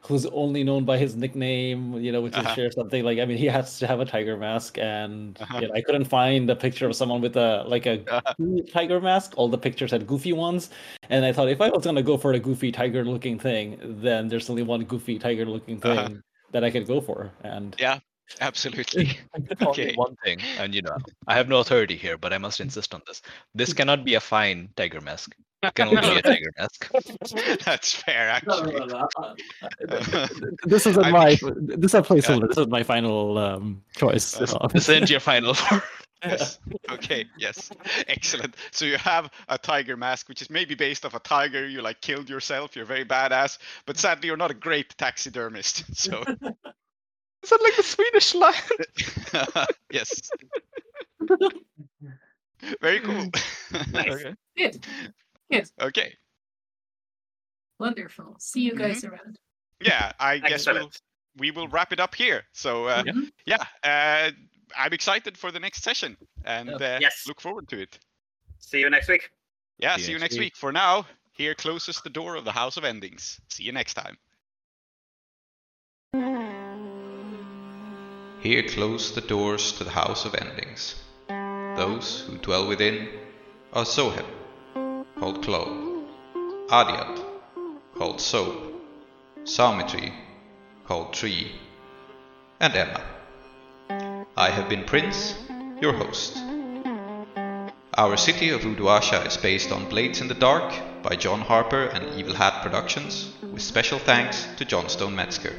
S5: Who's only known by his nickname, you know, which
S1: Uh-huh.
S5: is share something like. I mean, he has to have a tiger mask, and
S1: Uh-huh.
S5: you know, I couldn't find a picture of someone with a like a
S1: Uh-huh.
S5: goofy tiger mask. All the pictures had goofy ones, and I thought if I was gonna go for a goofy tiger looking thing, then there's only one goofy tiger looking thing
S1: Uh-huh.
S5: that I could go for. And
S1: Yeah, (laughs) absolutely. (laughs) Okay.
S3: one thing, and you know, I have no authority here, but I must insist on this. This (laughs) cannot be a fine tiger mask. It can only be a tiger mask.
S1: That's fair, actually.
S5: this isn't
S1: I
S5: my this is a placeholder. This is my final um, choice.
S1: This-
S5: Uh,
S3: This is your final.
S1: Yes. Okay. Yes. Excellent. So you have a tiger mask, which is maybe based off a tiger you like killed yourself. You're very badass, but sadly you're not a great taxidermist. So
S3: Is that like the Swedish line? (laughs)
S1: yes. Very cool.
S2: Nice. (laughs)
S3: Okay.
S4: Good. Good.
S1: okay.
S4: Wonderful. See you guys around.
S1: Yeah, I guess we'll, we will wrap it up here. So uh,
S3: Yeah.
S1: yeah, uh, I'm excited for the next session and uh,
S2: Yes.
S1: look forward to it.
S2: See you next week.
S1: Yeah,
S3: See you
S1: see you
S3: next
S1: next
S3: week.
S1: week. For now, here closes the door of the House of Endings. See you next time. Here close the doors to the House of Endings. Those who dwell within are Zoheb, called Klow, Aadiyat, called Soap, Soumithri, called Tree, and Emma. I have been Prince, your host. Our city of Uduasha is based on Blades in the Dark by John Harper and Evil Hat Productions, with special thanks to Johnstone Metzger.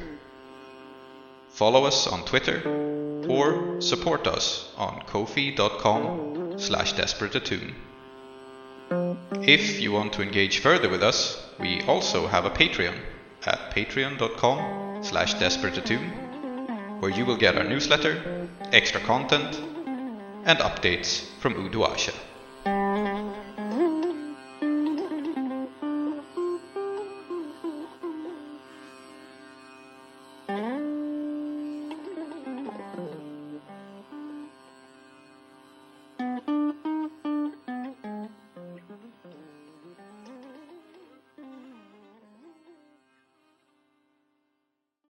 S1: Follow us on Twitter or support us on ko-fi.com slash desperateattune. If you want to engage further with us, we also have a Patreon at patreon.com slash desperateattune, where you will get our newsletter, extra content, and updates from Uduasha.